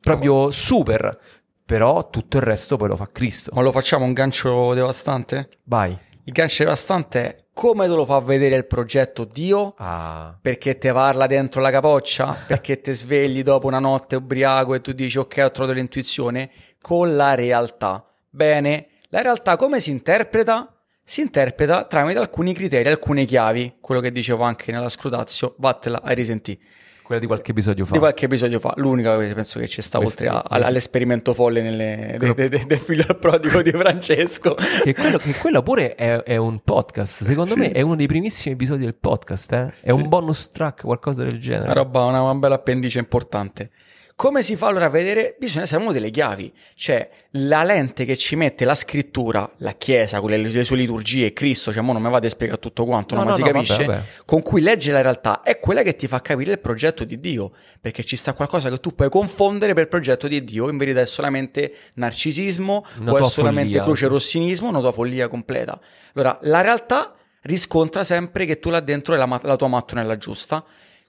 Proprio super. Però tutto il resto poi lo fa Cristo. Ma lo facciamo un gancio devastante? Vai. Il gancio devastante è come te lo fa vedere il progetto Dio? Ah. Perché te parla dentro la capoccia? Perché ti svegli dopo una notte ubriaco e tu dici ok ho trovato l'intuizione? Con la realtà. Bene, la realtà come si interpreta? Si interpreta tramite alcuni criteri, alcune chiavi, quello che dicevo anche nella scrutazio, vattela a risentire. Quella di qualche episodio fa. Di qualche episodio fa, l'unica che penso che ci sta, oltre a, all'esperimento folle nelle, de, de, de, del figlio al prodigo di Francesco. Che quello, che quello pure è, è, un podcast, secondo sì. me è uno dei primissimi episodi del podcast, eh? è sì. un bonus track, qualcosa del genere. Una roba, una, una bella appendice importante. Come si fa allora a vedere? Bisogna essere uno delle chiavi, cioè la lente che ci mette la scrittura, la Chiesa, con le, le sue liturgie, Cristo, cioè mo non mi vado a spiegare tutto quanto, no, no, ma no, si capisce, vabbè, vabbè. con cui legge la realtà, è quella che ti fa capire il progetto di Dio, perché ci sta qualcosa che tu puoi confondere per il progetto di Dio, in verità è solamente narcisismo una o è solamente follia. croce rossinismo, una tua follia completa. Allora, la realtà riscontra sempre che tu là dentro è la, la tua mattonella giusta,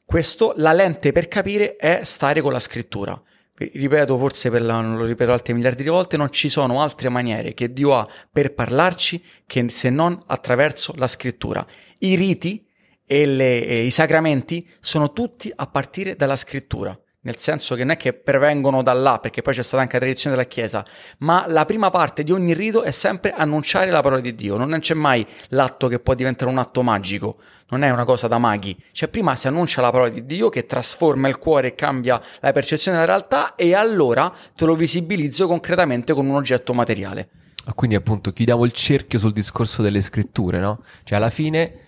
questo, la lente per capire è stare con la scrittura. Ripeto, forse per la, lo ripeto altre miliardi di volte, non ci sono altre maniere che Dio ha per parlarci che se non attraverso la scrittura. I riti e, le, e i sacramenti sono tutti a partire dalla scrittura nel senso che non è che prevengono da là, perché poi c'è stata anche la tradizione della Chiesa, ma la prima parte di ogni rito è sempre annunciare la parola di Dio, non c'è mai l'atto che può diventare un atto magico, non è una cosa da maghi, cioè prima si annuncia la parola di Dio che trasforma il cuore e cambia la percezione della realtà e allora te lo visibilizzo concretamente con un oggetto materiale. Ah, quindi appunto chiudiamo il cerchio sul discorso delle scritture, no? Cioè alla fine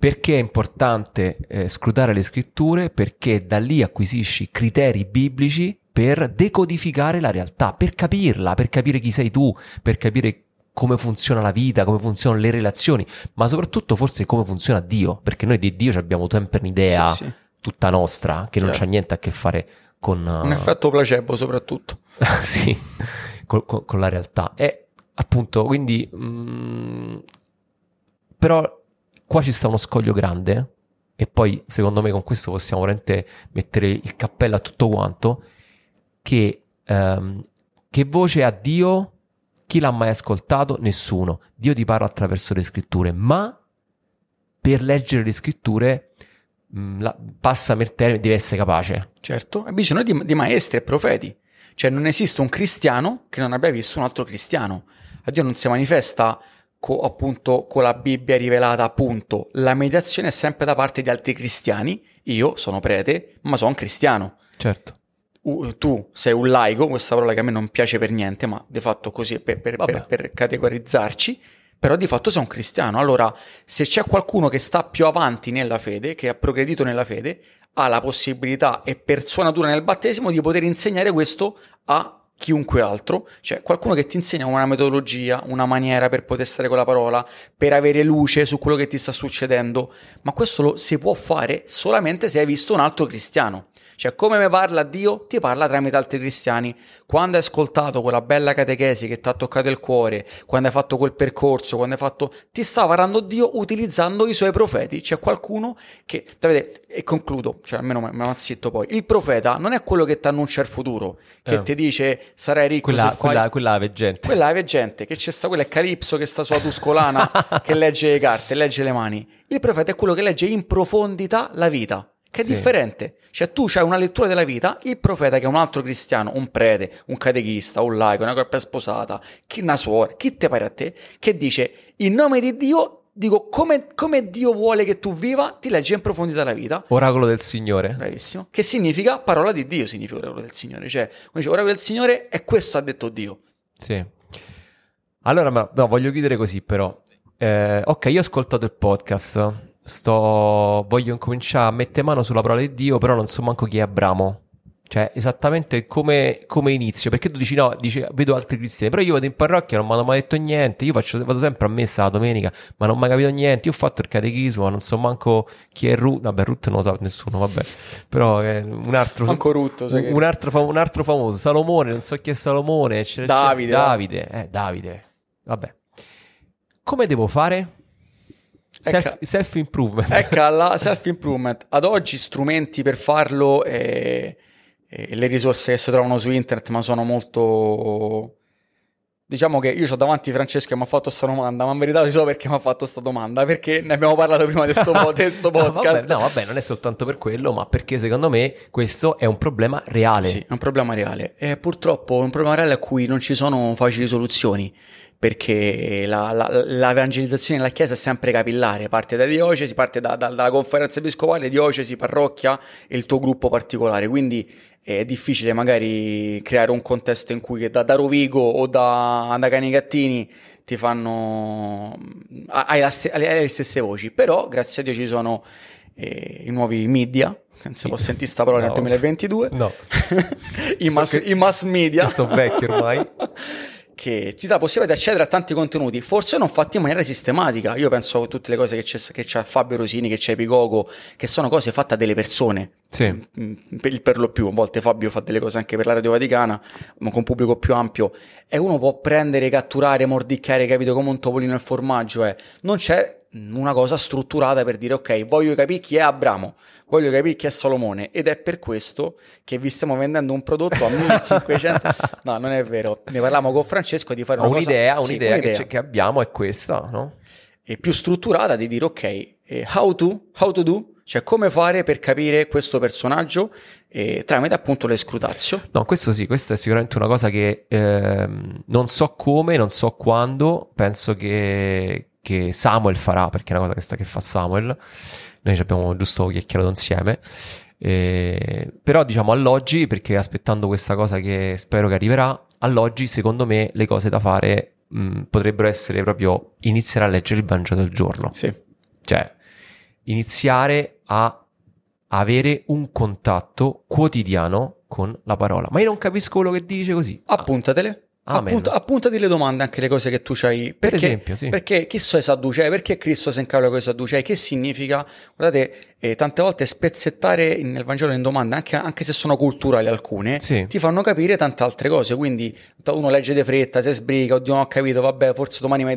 perché è importante eh, scrutare le scritture? Perché da lì acquisisci criteri biblici per decodificare la realtà, per capirla, per capire chi sei tu, per capire come funziona la vita, come funzionano le relazioni, ma soprattutto forse come funziona Dio, perché noi di Dio abbiamo sempre un'idea sì, sì. tutta nostra, che non c'ha niente a che fare con... Uh... Un effetto placebo soprattutto. sì, con, con, con, la realtà. E appunto, quindi... Mh, mm, però qua ci sta uno scoglio grande e poi secondo me con questo possiamo veramente mettere il cappello a tutto quanto che, ehm, che voce ha Dio chi l'ha mai ascoltato? Nessuno. Dio ti parla attraverso le scritture, ma per leggere le scritture mh, mm, la, passa per termine, deve essere capace. Certo, ha bisogno di, di maestri e profeti. Cioè non esiste un cristiano che non abbia visto un altro cristiano. A Dio non si manifesta co, appunto con la Bibbia rivelata, appunto, la meditazione è sempre da parte di altri cristiani. Io sono prete, ma sono cristiano. Certo. Uh, tu sei un laico, questa parola che a me non piace per niente, ma di fatto così per, per, per, per categorizzarci, però di fatto sei un cristiano. Allora, se c'è qualcuno che sta più avanti nella fede, che ha progredito nella fede, ha la possibilità e per sua natura nel battesimo di poter insegnare questo a chiunque altro, cioè qualcuno che ti insegna una metodologia, una maniera per poter stare con la parola, per avere luce su quello che ti sta succedendo, ma questo lo si può fare solamente se hai visto un altro cristiano. Cioè, come mi parla Dio, ti parla tramite altri cristiani. Quando hai ascoltato quella bella catechesi che ti ha toccato il cuore, quando hai fatto quel percorso, quando hai fatto... Ti sta parlando Dio utilizzando i suoi profeti. C'è qualcuno che... Vedete, e concludo, cioè almeno mi ammazzetto poi. Il profeta non è quello che ti annuncia il futuro, che eh. ti dice sarai ricco quella, se quella, fai... quella veggente. Quella è veggente, che c'è sta, quella è Calipso che sta sulla Tuscolana, che legge le carte, legge le mani. Il profeta è quello che legge in profondità la vita che è sì. differente. Cioè, tu hai una lettura della vita, il profeta che è un altro cristiano, un prete, un catechista, un laico, una coppia sposata, chi, una suora, chi te pare a te, che dice in nome di Dio, dico come, come, Dio vuole che tu viva, ti legge in profondità la vita. Oracolo del Signore. Bravissimo. Che significa parola di Dio, significa oracolo del Signore. Cioè, dice, oracolo del Signore è questo ha detto Dio. Sì. Allora, ma, no, voglio chiudere così però. Eh, ok, io ho ascoltato il podcast sto, voglio incominciare a mettere mano sulla parola di Dio, però non so manco chi è Abramo. Cioè, esattamente come, come inizio. Perché tu dici no, dici, vedo altri cristiani, però io vado in parrocchia non mi hanno mai detto niente. Io faccio, vado sempre a messa la domenica, ma non ho mai capito niente. Io ho fatto il catechismo, ma non so manco chi è Ruth. Vabbè, Ruth non lo sa nessuno, vabbè. Però è un altro. Manco Ruth, un, un, altro, un altro famoso. Salomone, non so chi è Salomone. Eccetera, Davide. Davide, eh, Davide. Vabbè. Come devo fare? Self, self improvement. Ecco la self improvement. Ad oggi strumenti per farlo e, e, le risorse che si trovano su internet, ma sono molto. Diciamo che io ho davanti Francesco che mi ha fatto questa domanda, ma in verità so perché mi ha fatto questa domanda, perché ne abbiamo parlato prima di questo podcast. no, vabbè, no, vabbè, non è soltanto per quello, ma perché secondo me questo è un problema reale. Sì, è un problema reale. E purtroppo è un problema reale a cui non ci sono facili soluzioni perché la, la, l'evangelizzazione della Chiesa è sempre capillare, parte da diocesi, parte da, da, dalla conferenza episcopale, diocesi, parrocchia e il tuo gruppo particolare, quindi è difficile magari creare un contesto in cui da, da Rovigo o da, da Canicattini ti fanno hai, hai, le stesse voci, però grazie a Dio ci sono eh, i nuovi media, non si può sentire questa parola no. nel 2022, no. I, mass, so che, i mass media. Sono vecchi ormai. che ti dà possibilità di accedere a tanti contenuti, forse non fatti in maniera sistematica. Io penso a tutte le cose che c'è, che c'è Fabio Rosini, che c'è Pigogo, che sono cose fatte da delle persone. Sì. Mm, per, per, lo più, a volte Fabio fa delle cose anche per la Radio Vaticana, ma con un pubblico più ampio. E uno può prendere, catturare, mordicchiare, capito, come un topolino al formaggio. Eh. Non c'è una cosa strutturata per dire ok, voglio capire chi è Abramo, voglio capire chi è Salomone ed è per questo che vi stiamo vendendo un prodotto a 1500 no, non è vero, ne parlavamo con Francesco di fare una un'idea, cosa... un'idea, sì, un'idea. Che, che, abbiamo è questa, no? E più strutturata di dire ok, eh, how to, how to do, cioè come fare per capire questo personaggio eh, tramite appunto l'escrutazio. No, questo sì, questa è sicuramente una cosa che eh, non so come, non so quando, penso che, che Samuel farà, perché è una cosa che, sta, che fa Samuel, noi ci abbiamo giusto chiacchierato insieme, eh, però diciamo all'oggi, perché aspettando questa cosa che spero che arriverà, all'oggi secondo me le cose da fare mh, potrebbero essere proprio iniziare a leggere il Vangelo del giorno. Sì. Cioè, iniziare a avere un contatto quotidiano con la parola. Ma io non capisco quello che dice così. Appuntatele. Appunta, appuntati le domande, anche le cose che tu c'hai. Perché, per esempio, sì. Perché chi so i Sadducei? Perché Cristo si incarna con i Sadducei? Che significa? Guardate, eh, tante volte spezzettare nel Vangelo in domande, anche, anche se sono culturali alcune, sì. ti fanno capire tante altre cose. Quindi uno legge di fretta, si sbriga, oddio non ho capito, vabbè, forse domani mi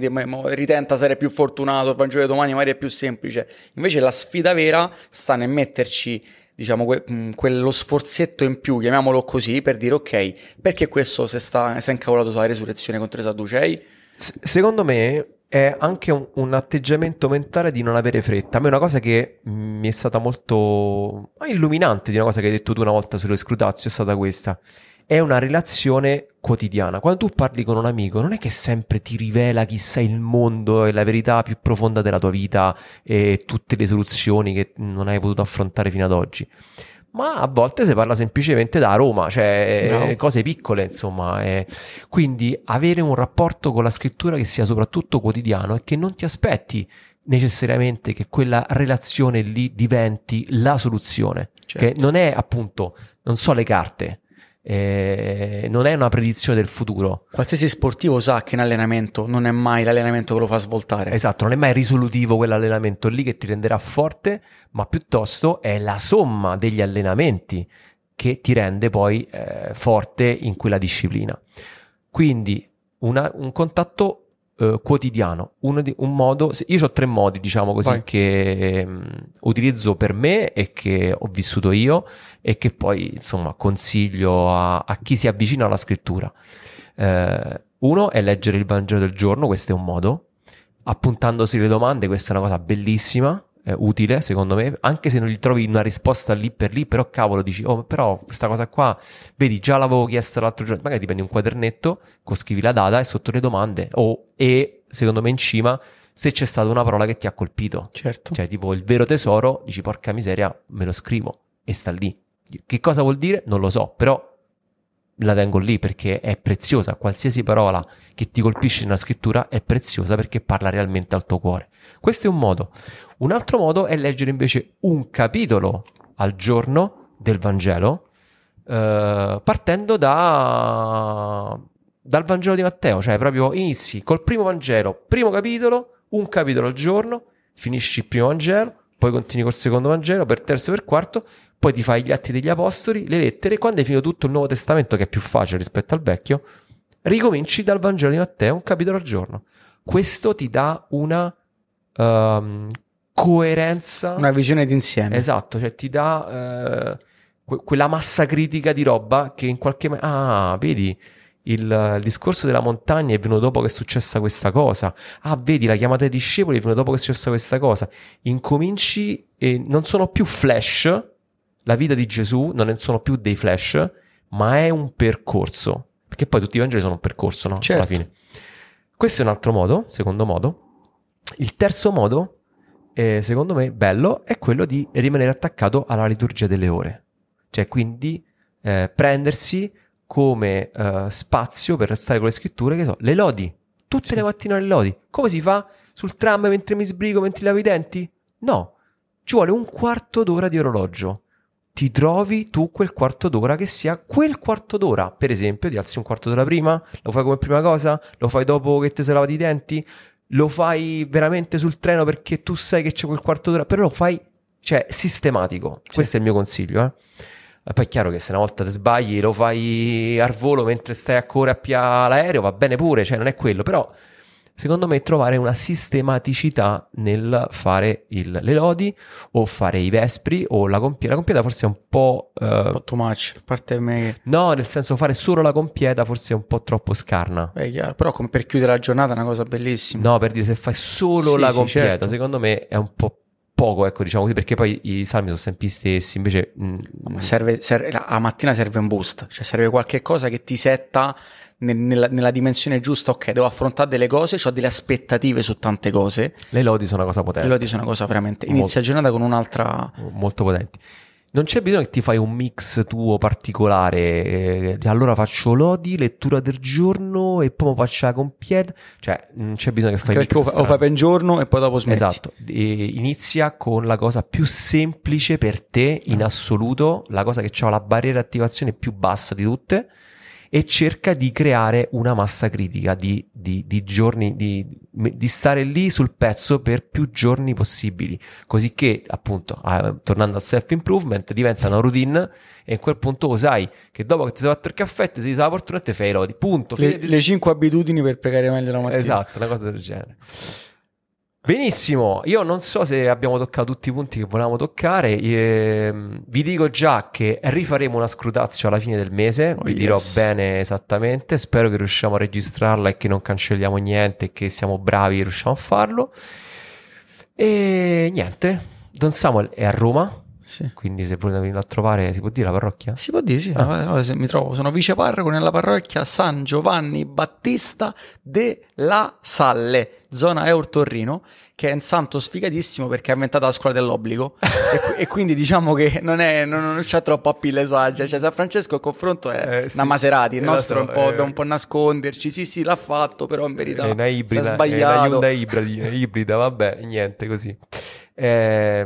ritenta, sarei più fortunato, il Vangelo di domani magari è più semplice. Invece la sfida vera sta nel metterci diciamo, que- mm, quello sforzetto in più, chiamiamolo così, per dire ok, perché questo si, sta, si è incavolato sulla resurrezione contro i Sadducei? S- secondo me è anche un, un, atteggiamento mentale di non avere fretta. A me una cosa che mi è stata molto illuminante di una cosa che hai detto tu una volta sulle scrutazio è stata questa è una relazione quotidiana. Quando tu parli con un amico, non è che sempre ti rivela chissà il mondo e la verità più profonda della tua vita e tutte le soluzioni che non hai potuto affrontare fino ad oggi. Ma a volte si parla semplicemente da Roma, cioè no. cose piccole, insomma. Eh. Quindi avere un rapporto con la scrittura che sia soprattutto quotidiano e che non ti aspetti necessariamente che quella relazione lì diventi la soluzione. Certo. Che non è appunto, non so le carte, eh, non è una predizione del futuro. Qualsiasi sportivo sa che in allenamento non è mai l'allenamento che lo fa svoltare. Esatto, non è mai risolutivo quell'allenamento lì che ti renderà forte, ma piuttosto è la somma degli allenamenti che ti rende poi eh, forte in quella disciplina. Quindi una, un contatto eh, quotidiano, di, un modo, io ho tre modi diciamo così Vai. che um, utilizzo per me e che ho vissuto io e che poi insomma consiglio a, a chi si avvicina alla scrittura. Eh, uno è leggere il Vangelo del giorno, questo è un modo, appuntandosi le domande, questa è una cosa bellissima, eh, utile secondo me, anche se non gli trovi una risposta lì per lì, però cavolo dici, oh però questa cosa qua, vedi già l'avevo chiesto l'altro giorno, magari ti prendi un quadernetto, scrivi la data e sotto le domande, o e secondo me in cima se c'è stata una parola che ti ha colpito. Certo. Cioè tipo il vero tesoro, dici porca miseria, me lo scrivo e sta lì. Che cosa vuol dire? Non lo so, però la tengo lì perché è preziosa. Qualsiasi parola che ti colpisce nella scrittura è preziosa perché parla realmente al tuo cuore. Questo è un modo. Un altro modo è leggere invece un capitolo al giorno del Vangelo eh, partendo da, dal Vangelo di Matteo, cioè proprio inizi col primo Vangelo, primo capitolo, un capitolo al giorno, finisci il primo Vangelo, poi continui col secondo Vangelo, per terzo e per quarto, poi ti fai gli atti degli apostoli, le lettere, quando hai finito tutto il Nuovo Testamento, che è più facile rispetto al vecchio, ricominci dal Vangelo di Matteo, un capitolo al giorno. Questo ti dà una um, coerenza. Una visione d'insieme. Esatto, cioè ti dà uh, que- quella massa critica di roba che in qualche modo... Ah, vedi, il, il, discorso della montagna è venuto dopo che è successa questa cosa. Ah, vedi, la chiamata dei discepoli è venuta dopo che è successa questa cosa. Incominci e non sono più flash, la vita di Gesù non sono più dei flash, ma è un percorso. Perché poi tutti i Vangeli sono un percorso, no? Certo. Alla fine. Questo è un altro modo, secondo modo. Il terzo modo, eh, secondo me, bello, è quello di rimanere attaccato alla liturgia delle ore. Cioè, quindi eh, prendersi come uh, spazio per restare con le scritture, che so, le lodi. Tutte sì. le mattine le lodi. Come si fa? Sul tram mentre mi sbrigo, mentre lavo i denti? No. Ci vuole un quarto d'ora di orologio. Ti trovi tu quel quarto d'ora che sia quel quarto d'ora. Per esempio, ti alzi un quarto d'ora prima, lo fai come prima cosa, lo fai dopo che ti sei lavato i denti, lo fai veramente sul treno perché tu sai che c'è quel quarto d'ora, però lo fai, cioè, sistematico. Sì. Questo è il mio consiglio, eh. Poi è chiaro che se una volta ti sbagli lo fai al volo mentre stai a correre a pia l'aereo, va bene pure, cioè non è quello, però secondo me trovare una sistematicità nel fare il, le lodi o fare i vespri o la compieta. La compieta forse è un po'... Uh, un po' too much, a parte me... No, nel senso fare solo la compieta forse è un po' troppo scarna. Beh, chiaro, però come per chiudere la giornata è una cosa bellissima. No, per dire se fai solo sì, la sì, compieta, certo. secondo me è un po' poco, ecco, diciamo così, perché poi i salmi sono sempre gli stessi, invece... Mh, mm, Ma serve, serve, la mattina serve un boost, cioè serve qualche cosa che ti setta nella, nella, dimensione giusta, ok, devo affrontare delle cose, ho delle aspettative su tante cose. Le lodi sono una cosa potente. Le lodi sono una cosa veramente... Inizia la giornata con un'altra... Molto potenti non c'è bisogno che ti fai un mix tuo particolare. Eh, allora faccio lodi, lettura del giorno e poi faccio la compieta. Cioè, non c'è bisogno che fai Anche mix. O fai per un giorno e poi dopo smetti. Esatto. E inizia con la cosa più semplice per te in ah. assoluto, la cosa che ha la barriera di attivazione più bassa di tutte e cerca di creare una massa critica di, di, di giorni, di, di, stare lì sul pezzo per più giorni possibili, così che appunto, eh, tornando al self-improvement, diventa una routine e in quel punto sai che dopo che ti sei fatto il caffè ti sei la portone e ti fai i lodi, punto. Le, le 5 abitudini per pregare meglio la mattina. Esatto, una cosa del genere. Benissimo, io non so se abbiamo toccato tutti i punti che volevamo toccare, ehm, vi dico già che rifaremo una scrutazio alla fine del mese, oh, vi yes. dirò bene esattamente, spero che riusciamo a registrarla e che non cancelliamo niente e che siamo bravi e riusciamo a farlo. E niente, Don Samuel è a Roma, sì. Quindi se volete venire a trovare, si può dire la parrocchia? Si può dire, sì. Ah. No, mi trovo, sono vice parroco nella parrocchia San Giovanni Battista della Salle, zona Eur Torrino, che è un santo sfigatissimo perché ha inventato la scuola dell'obbligo e, e, quindi diciamo che non, è, non, non c'è troppo appille su Agia. Cioè San Francesco il confronto è eh, sì. una Maserati, il nostro so, è un po', eh. un po' nasconderci. Sì, sì, l'ha fatto, però in verità è una ibrida, è sbagliato. È una Hyundai ibrida, ibrida, vabbè, niente così. Eh,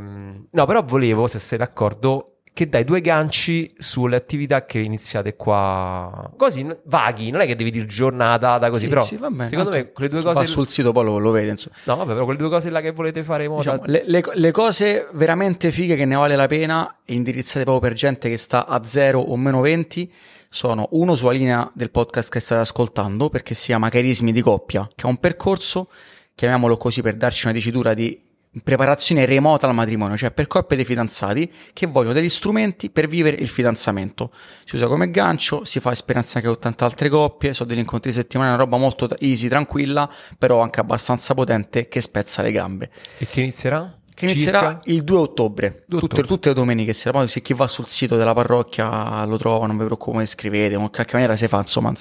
no, però volevo, se sei d'accordo, che dai due ganci sulle attività che iniziate qua così vaghi, non è che devi dire giornata così, sì, però sì, bene, secondo me quelle due cose va sul sito poi lo, lo vede insomma. No, vabbè, però quelle due cose là che volete fare diciamo, le, le, le, cose veramente fighe che ne vale la pena e indirizzate proprio per gente che sta a 0 o meno 20 sono uno sulla linea del podcast che state ascoltando perché si chiama Carismi di coppia, che è un percorso chiamiamolo così per darci una dicitura di preparazione remota al matrimonio, cioè per coppie dei fidanzati che vogliono degli strumenti per vivere il fidanzamento. Si usa come gancio, si fa esperienza anche con tante altre coppie, sono degli incontri settimanali, una roba molto easy, tranquilla, però anche abbastanza potente che spezza le gambe. E che inizierà? Che inizierà Circa? il 2 ottobre, 2 tutte, ottobre. tutte, le domeniche sera. Poi se chi va sul sito della parrocchia lo trova, non vi preoccupate, scrivete, in qualche maniera si fa, insomma,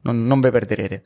non, non vi perderete.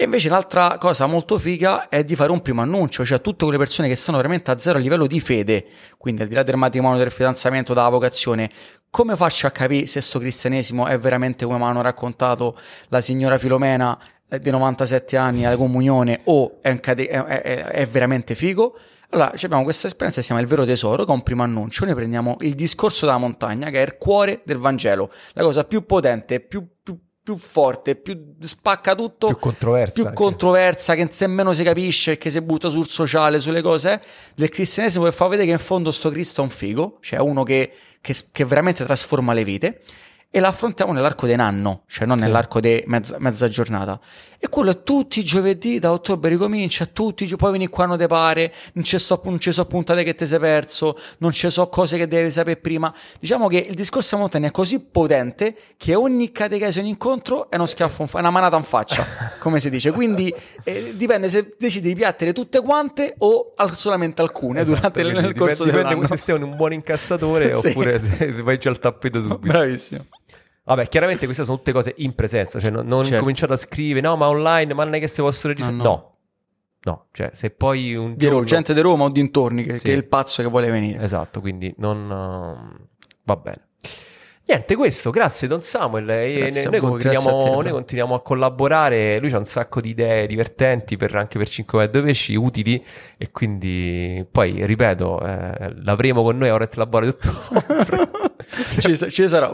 E invece l'altra cosa molto figa è di fare un primo annuncio, cioè tutte quelle persone che stanno veramente a zero a livello di fede, quindi al di là del matrimonio, del fidanzamento, della vocazione, come faccio a capire se sto cristianesimo è veramente come mi hanno raccontato la signora Filomena di 97 anni alla comunione o è, cade- è, è, è veramente figo. Allora, abbiamo questa esperienza che si chiama Il vero tesoro, che è un primo annuncio. Noi prendiamo il discorso della montagna, che è il cuore del Vangelo, la cosa più potente, più, più, più forte, più spacca tutto, più controversa, più controversa che nemmeno si capisce perché si butta sul sociale, sulle cose. Del cristianesimo per far vedere che in fondo sto Cristo è un figo, cioè uno che, che, che veramente trasforma le vite e la affrontiamo nell'arco di un anno, cioè non sì. nell'arco di mezza, mezza, giornata. E quello è tutti i giovedì da ottobre ricomincia, tutti i poi vieni qua non te pare, non ci so, so puntate che ti sei perso, non ci so cose che devi sapere prima. Diciamo che il discorso a montagna è così potente che ogni catechesi, ogni incontro è uno schiaffo, è una manata in faccia, come si dice. Quindi eh, dipende se decidi di piattere tutte quante o solamente alcune esatto, durante il, il corso dipende, dell'anno. Dipende se sei un buon incassatore sì. oppure se vai già al tappeto subito. Bravissimo. Vabbè, chiaramente queste sono tutte cose in presenza, cioè non, non certo. cominciate a scrivere, no, ma online, ma non è che si possono registrare. No, no. no. cioè se poi un giorno... Gente di Roma o dintorni che, sì. che, è il pazzo che vuole venire. Esatto, quindi non... Uh, va bene. Niente, questo, grazie Don Samuel. Grazie noi, voi, continuiamo, te, noi, continuiamo, a collaborare. Lui ha un sacco di idee divertenti per, anche per 5 2 pesci, utili. E quindi poi, ripeto, eh, l'avremo con noi a Oret Laboratory tutto. ci, ci sarà.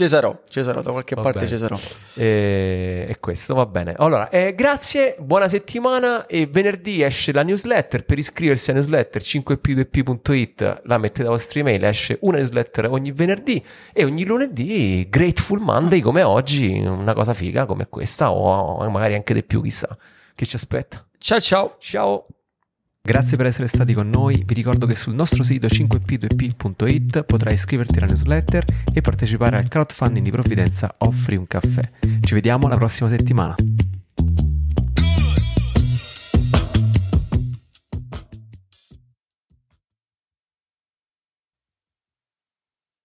Ci sarò, ci sarò, da qualche va parte bene. ci sarò. E, e, questo va bene. Allora, eh, grazie, buona settimana e venerdì esce la newsletter. Per iscriversi alla newsletter 5p2p.it la mettete a vostra email, esce una newsletter ogni venerdì e ogni lunedì Grateful Monday come oggi, una cosa figa come questa o magari anche di più, chissà. Che ci aspetta. Ciao ciao. Ciao. Grazie per essere stati con noi, vi ricordo che sul nostro sito 5p2p.it potrai iscriverti alla newsletter e partecipare al crowdfunding di provvidenza Offri un caffè. Ci vediamo la prossima settimana.